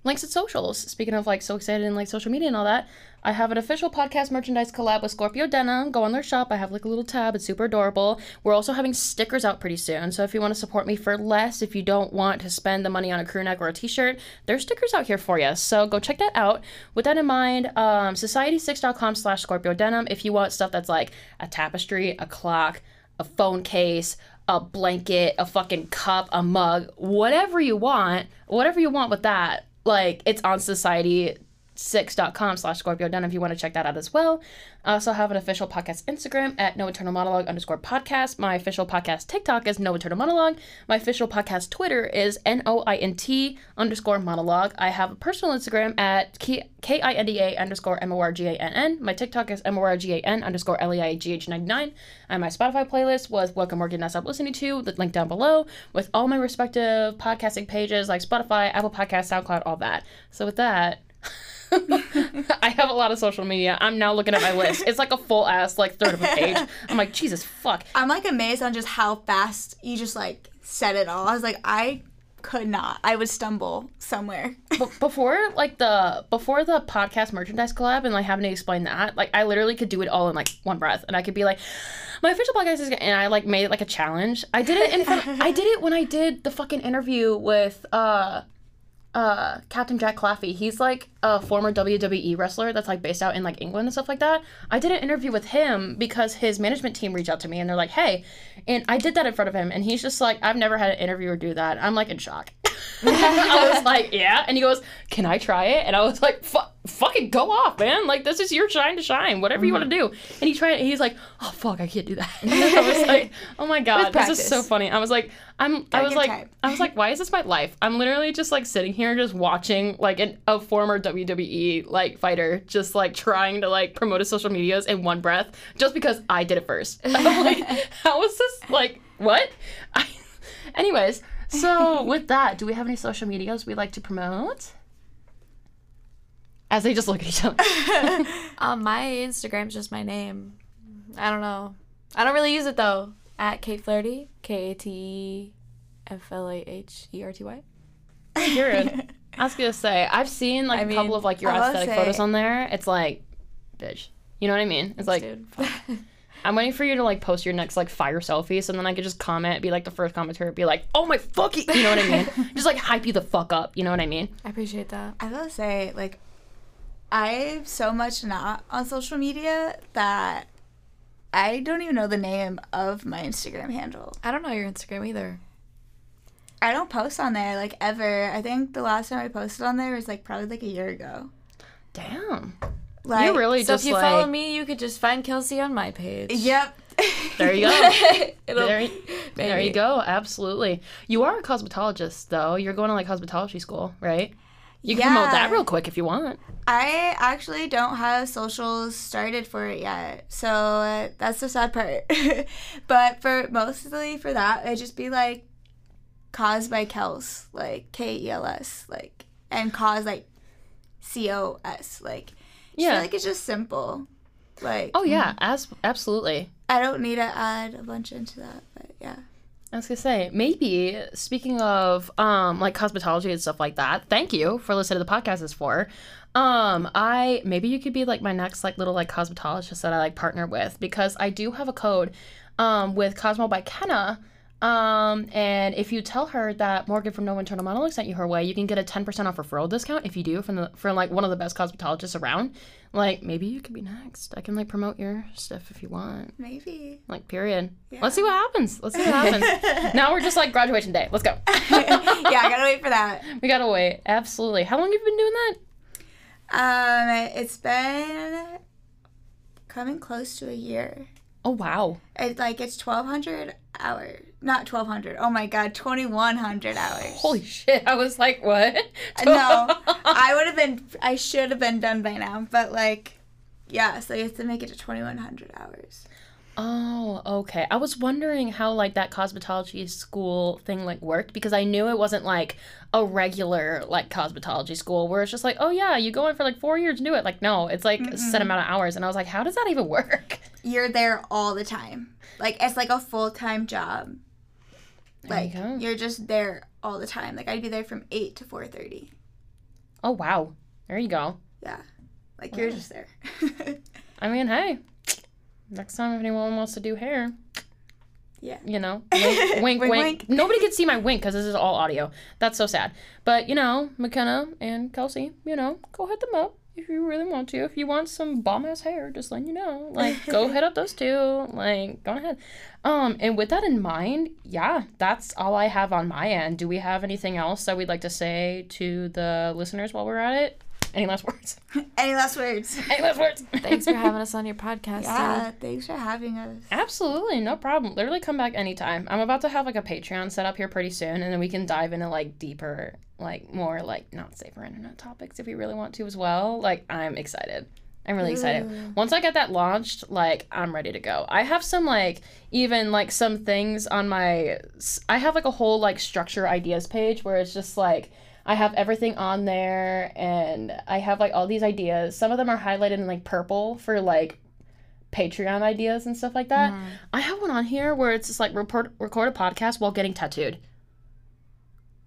links and socials. Speaking of like so excited and like social media and all that, I have an official podcast merchandise collab with Scorpio Denim. Go on their shop. I have like a little tab. It's super adorable. We're also having stickers out pretty soon. So if you want to support me for less, if you don't want to spend the money on a crew neck or a t-shirt, there's stickers out here for you. So go check that out. With that in mind, um, society6.com slash Scorpio Denim. If you want stuff that's like a tapestry, a clock, a phone case, a blanket, a fucking cup, a mug, whatever you want, whatever you want with that, like it's on society six.com slash scorpio denim if you want to check that out as well. I also have an official podcast instagram at no internal monologue underscore podcast. My official podcast tiktok is no internal monologue. My official podcast twitter is n-o-i-n-t underscore monologue. I have a personal instagram at K I N D A underscore m-o-r-g-a-n-n my tiktok is m-o-r-g-a-n underscore l-e-i-g-h-99 and my spotify playlist was welcome morgan i stop listening to? The link down below with all my respective podcasting pages like spotify apple podcast soundcloud all that. So with that I have a lot of social media. I'm now looking at my list. It's like a full ass like third of a page. I'm like, Jesus fuck. I'm like amazed on just how fast you just like said it all. I was like, I could not. I would stumble somewhere. B- before like the before the podcast merchandise collab and like having to explain that, like I literally could do it all in like one breath, and I could be like, my official podcast is, and I like made it like a challenge. I did it in front. I did it when I did the fucking interview with uh uh Captain Jack Claffey. He's like a former WWE wrestler that's like based out in like England and stuff like that. I did an interview with him because his management team reached out to me and they're like, "Hey," and I did that in front of him, and he's just like, "I've never had an interviewer do that." I'm like in shock. I was like, "Yeah," and he goes, "Can I try it?" And I was like, "Fuck." Fucking go off, man! Like this is your shine to shine. Whatever you want to do. And he tried it. And he's like, "Oh fuck, I can't do that." I was like, "Oh my god, this is so funny." I was like, "I'm." I Gotta was like, time. I was like, why is this my life? I'm literally just like sitting here just watching like an, a former WWE like fighter just like trying to like promote his social medias in one breath just because I did it first. I'm like, how is this like what? I, anyways, so with that, do we have any social medias we'd like to promote? As they just look at each other. Um, my Instagram's just my name. I don't know. I don't really use it though. At Kate Flaherty, K A T E F L A H E R T Y. Period. I was gonna say I've seen like I a mean, couple of like your aesthetic say- photos on there. It's like, bitch. You know what I mean? It's like. I'm waiting for you to like post your next like fire selfie, so then I could just comment, be like the first commenter, be like, "Oh my fucking," you know what I mean? just like hype you the fuck up, you know what I mean? I appreciate that. I will say, like, I'm so much not on social media that I don't even know the name of my Instagram handle. I don't know your Instagram either. I don't post on there like ever. I think the last time I posted on there was like probably like a year ago. Damn, Like, you really just. So just if you like follow me, you could just find Kelsey on my page. Yep. there you go. There, there you go. Absolutely. You are a cosmetologist though. You're going to like cosmetology school, right? You can promote that real quick if you want. I actually don't have socials started for it yet, so uh, that's the sad part. but for mostly for that, it'd just be like Cos by Kels, like K E L S, like and Cos like C O S, like yeah. Feel like it's just simple. Like Oh yeah, as absolutely. I don't need to add a bunch into that, but yeah. I was gonna say maybe speaking of um like cosmetology and stuff like that. Thank you for listening to the podcast. Is for um I maybe you could be like my next like little like cosmetologist that I like partner with because I do have a code um with Kosmo by Kenna Um, and if you tell her that Morgan from No Internal Monologue sent you her way, you can get a 10% off referral discount if you do from the from like one of the best cosmetologists around. Like maybe you could be next. I can like promote your stuff if you want. Maybe. Like period. Yeah. Let's see what happens. Let's see what happens. now we're just like graduation day. Let's go. yeah, I gotta wait for that. we gotta wait. Absolutely. How long have you been doing that? Um, it's been coming close to a year. Oh wow. It's like it's twelve hundred hours, not twelve hundred. Oh my god, twenty one hundred hours. Holy shit. I was like, what? no, I would have been. I should have been done by now, but like, yeah. So you have to make it to twenty one hundred hours. Oh, okay. I was wondering how like that cosmetology school thing like worked because I knew it wasn't like a regular like cosmetology school where it's just like, oh yeah, you go in for like four years and do it. Like no, it's like a set amount of hours, and I was like, how does that even work? You're there all the time. Like it's like a full time job. There you Like you're just there all the time. Like I'd be there from eight to four thirty. Oh wow, there you go. Yeah, like you're oh. just there. I mean, hey, next time if anyone wants to do hair, yeah. you know, wink, wink, wink. Wink, wink. Nobody can see my wink because this is all audio. That's so sad. But you know, McKenna and Kelsey, you know, go hit them up if you really want to. If you want some bomb ass hair, just letting you know, like, go hit up those two. Like, go ahead. Um, and with that in mind, yeah, that's all I have on my end. Do we have anything else that we'd like to say to the listeners while we're at it? Any last words? Any last words? Any last words? Thanks for having us on your podcast. Yeah, thanks for having us. Absolutely, no problem. Literally come back anytime. I'm about to have like a Patreon set up here pretty soon and then we can dive into like deeper, like more like not safe for internet topics if we really want to as well. Like I'm excited. I'm really excited. Once I get that launched, like I'm ready to go. I have some like even like some things on my I have like a whole like structure ideas page where it's just like I have everything on there and I have like all these ideas. Some of them are highlighted in like purple for like Patreon ideas and stuff like that. I have one on here where it's just like report, record a podcast while getting tattooed.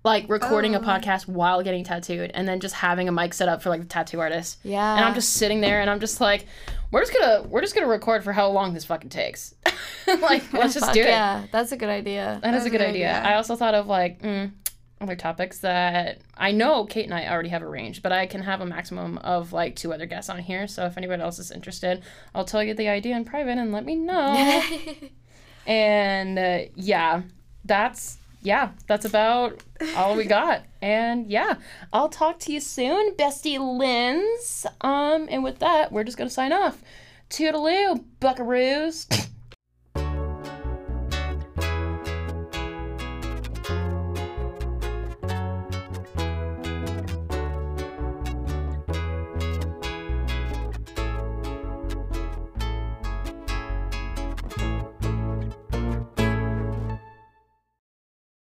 Like recording a Oh. podcast while getting tattooed and then just having a mic set up for like the tattoo artist. Yeah. And I'm just sitting there and I'm just like, we're just gonna we're just gonna record for how long this fucking takes. like, let's just Fuck do it. Yeah, that's a good idea. That is a good idea. idea. I also thought of like mm, other topics that I know Kate and I already have arranged, but I can have a maximum of like two other guests on here. So if anybody else is interested, I'll tell you the idea in private and let me know. and uh, yeah, that's yeah, that's about all we got. And yeah, I'll talk to you soon, bestie Lins. Um, and with that, we're just gonna sign off. Toodaloo, buckaroos.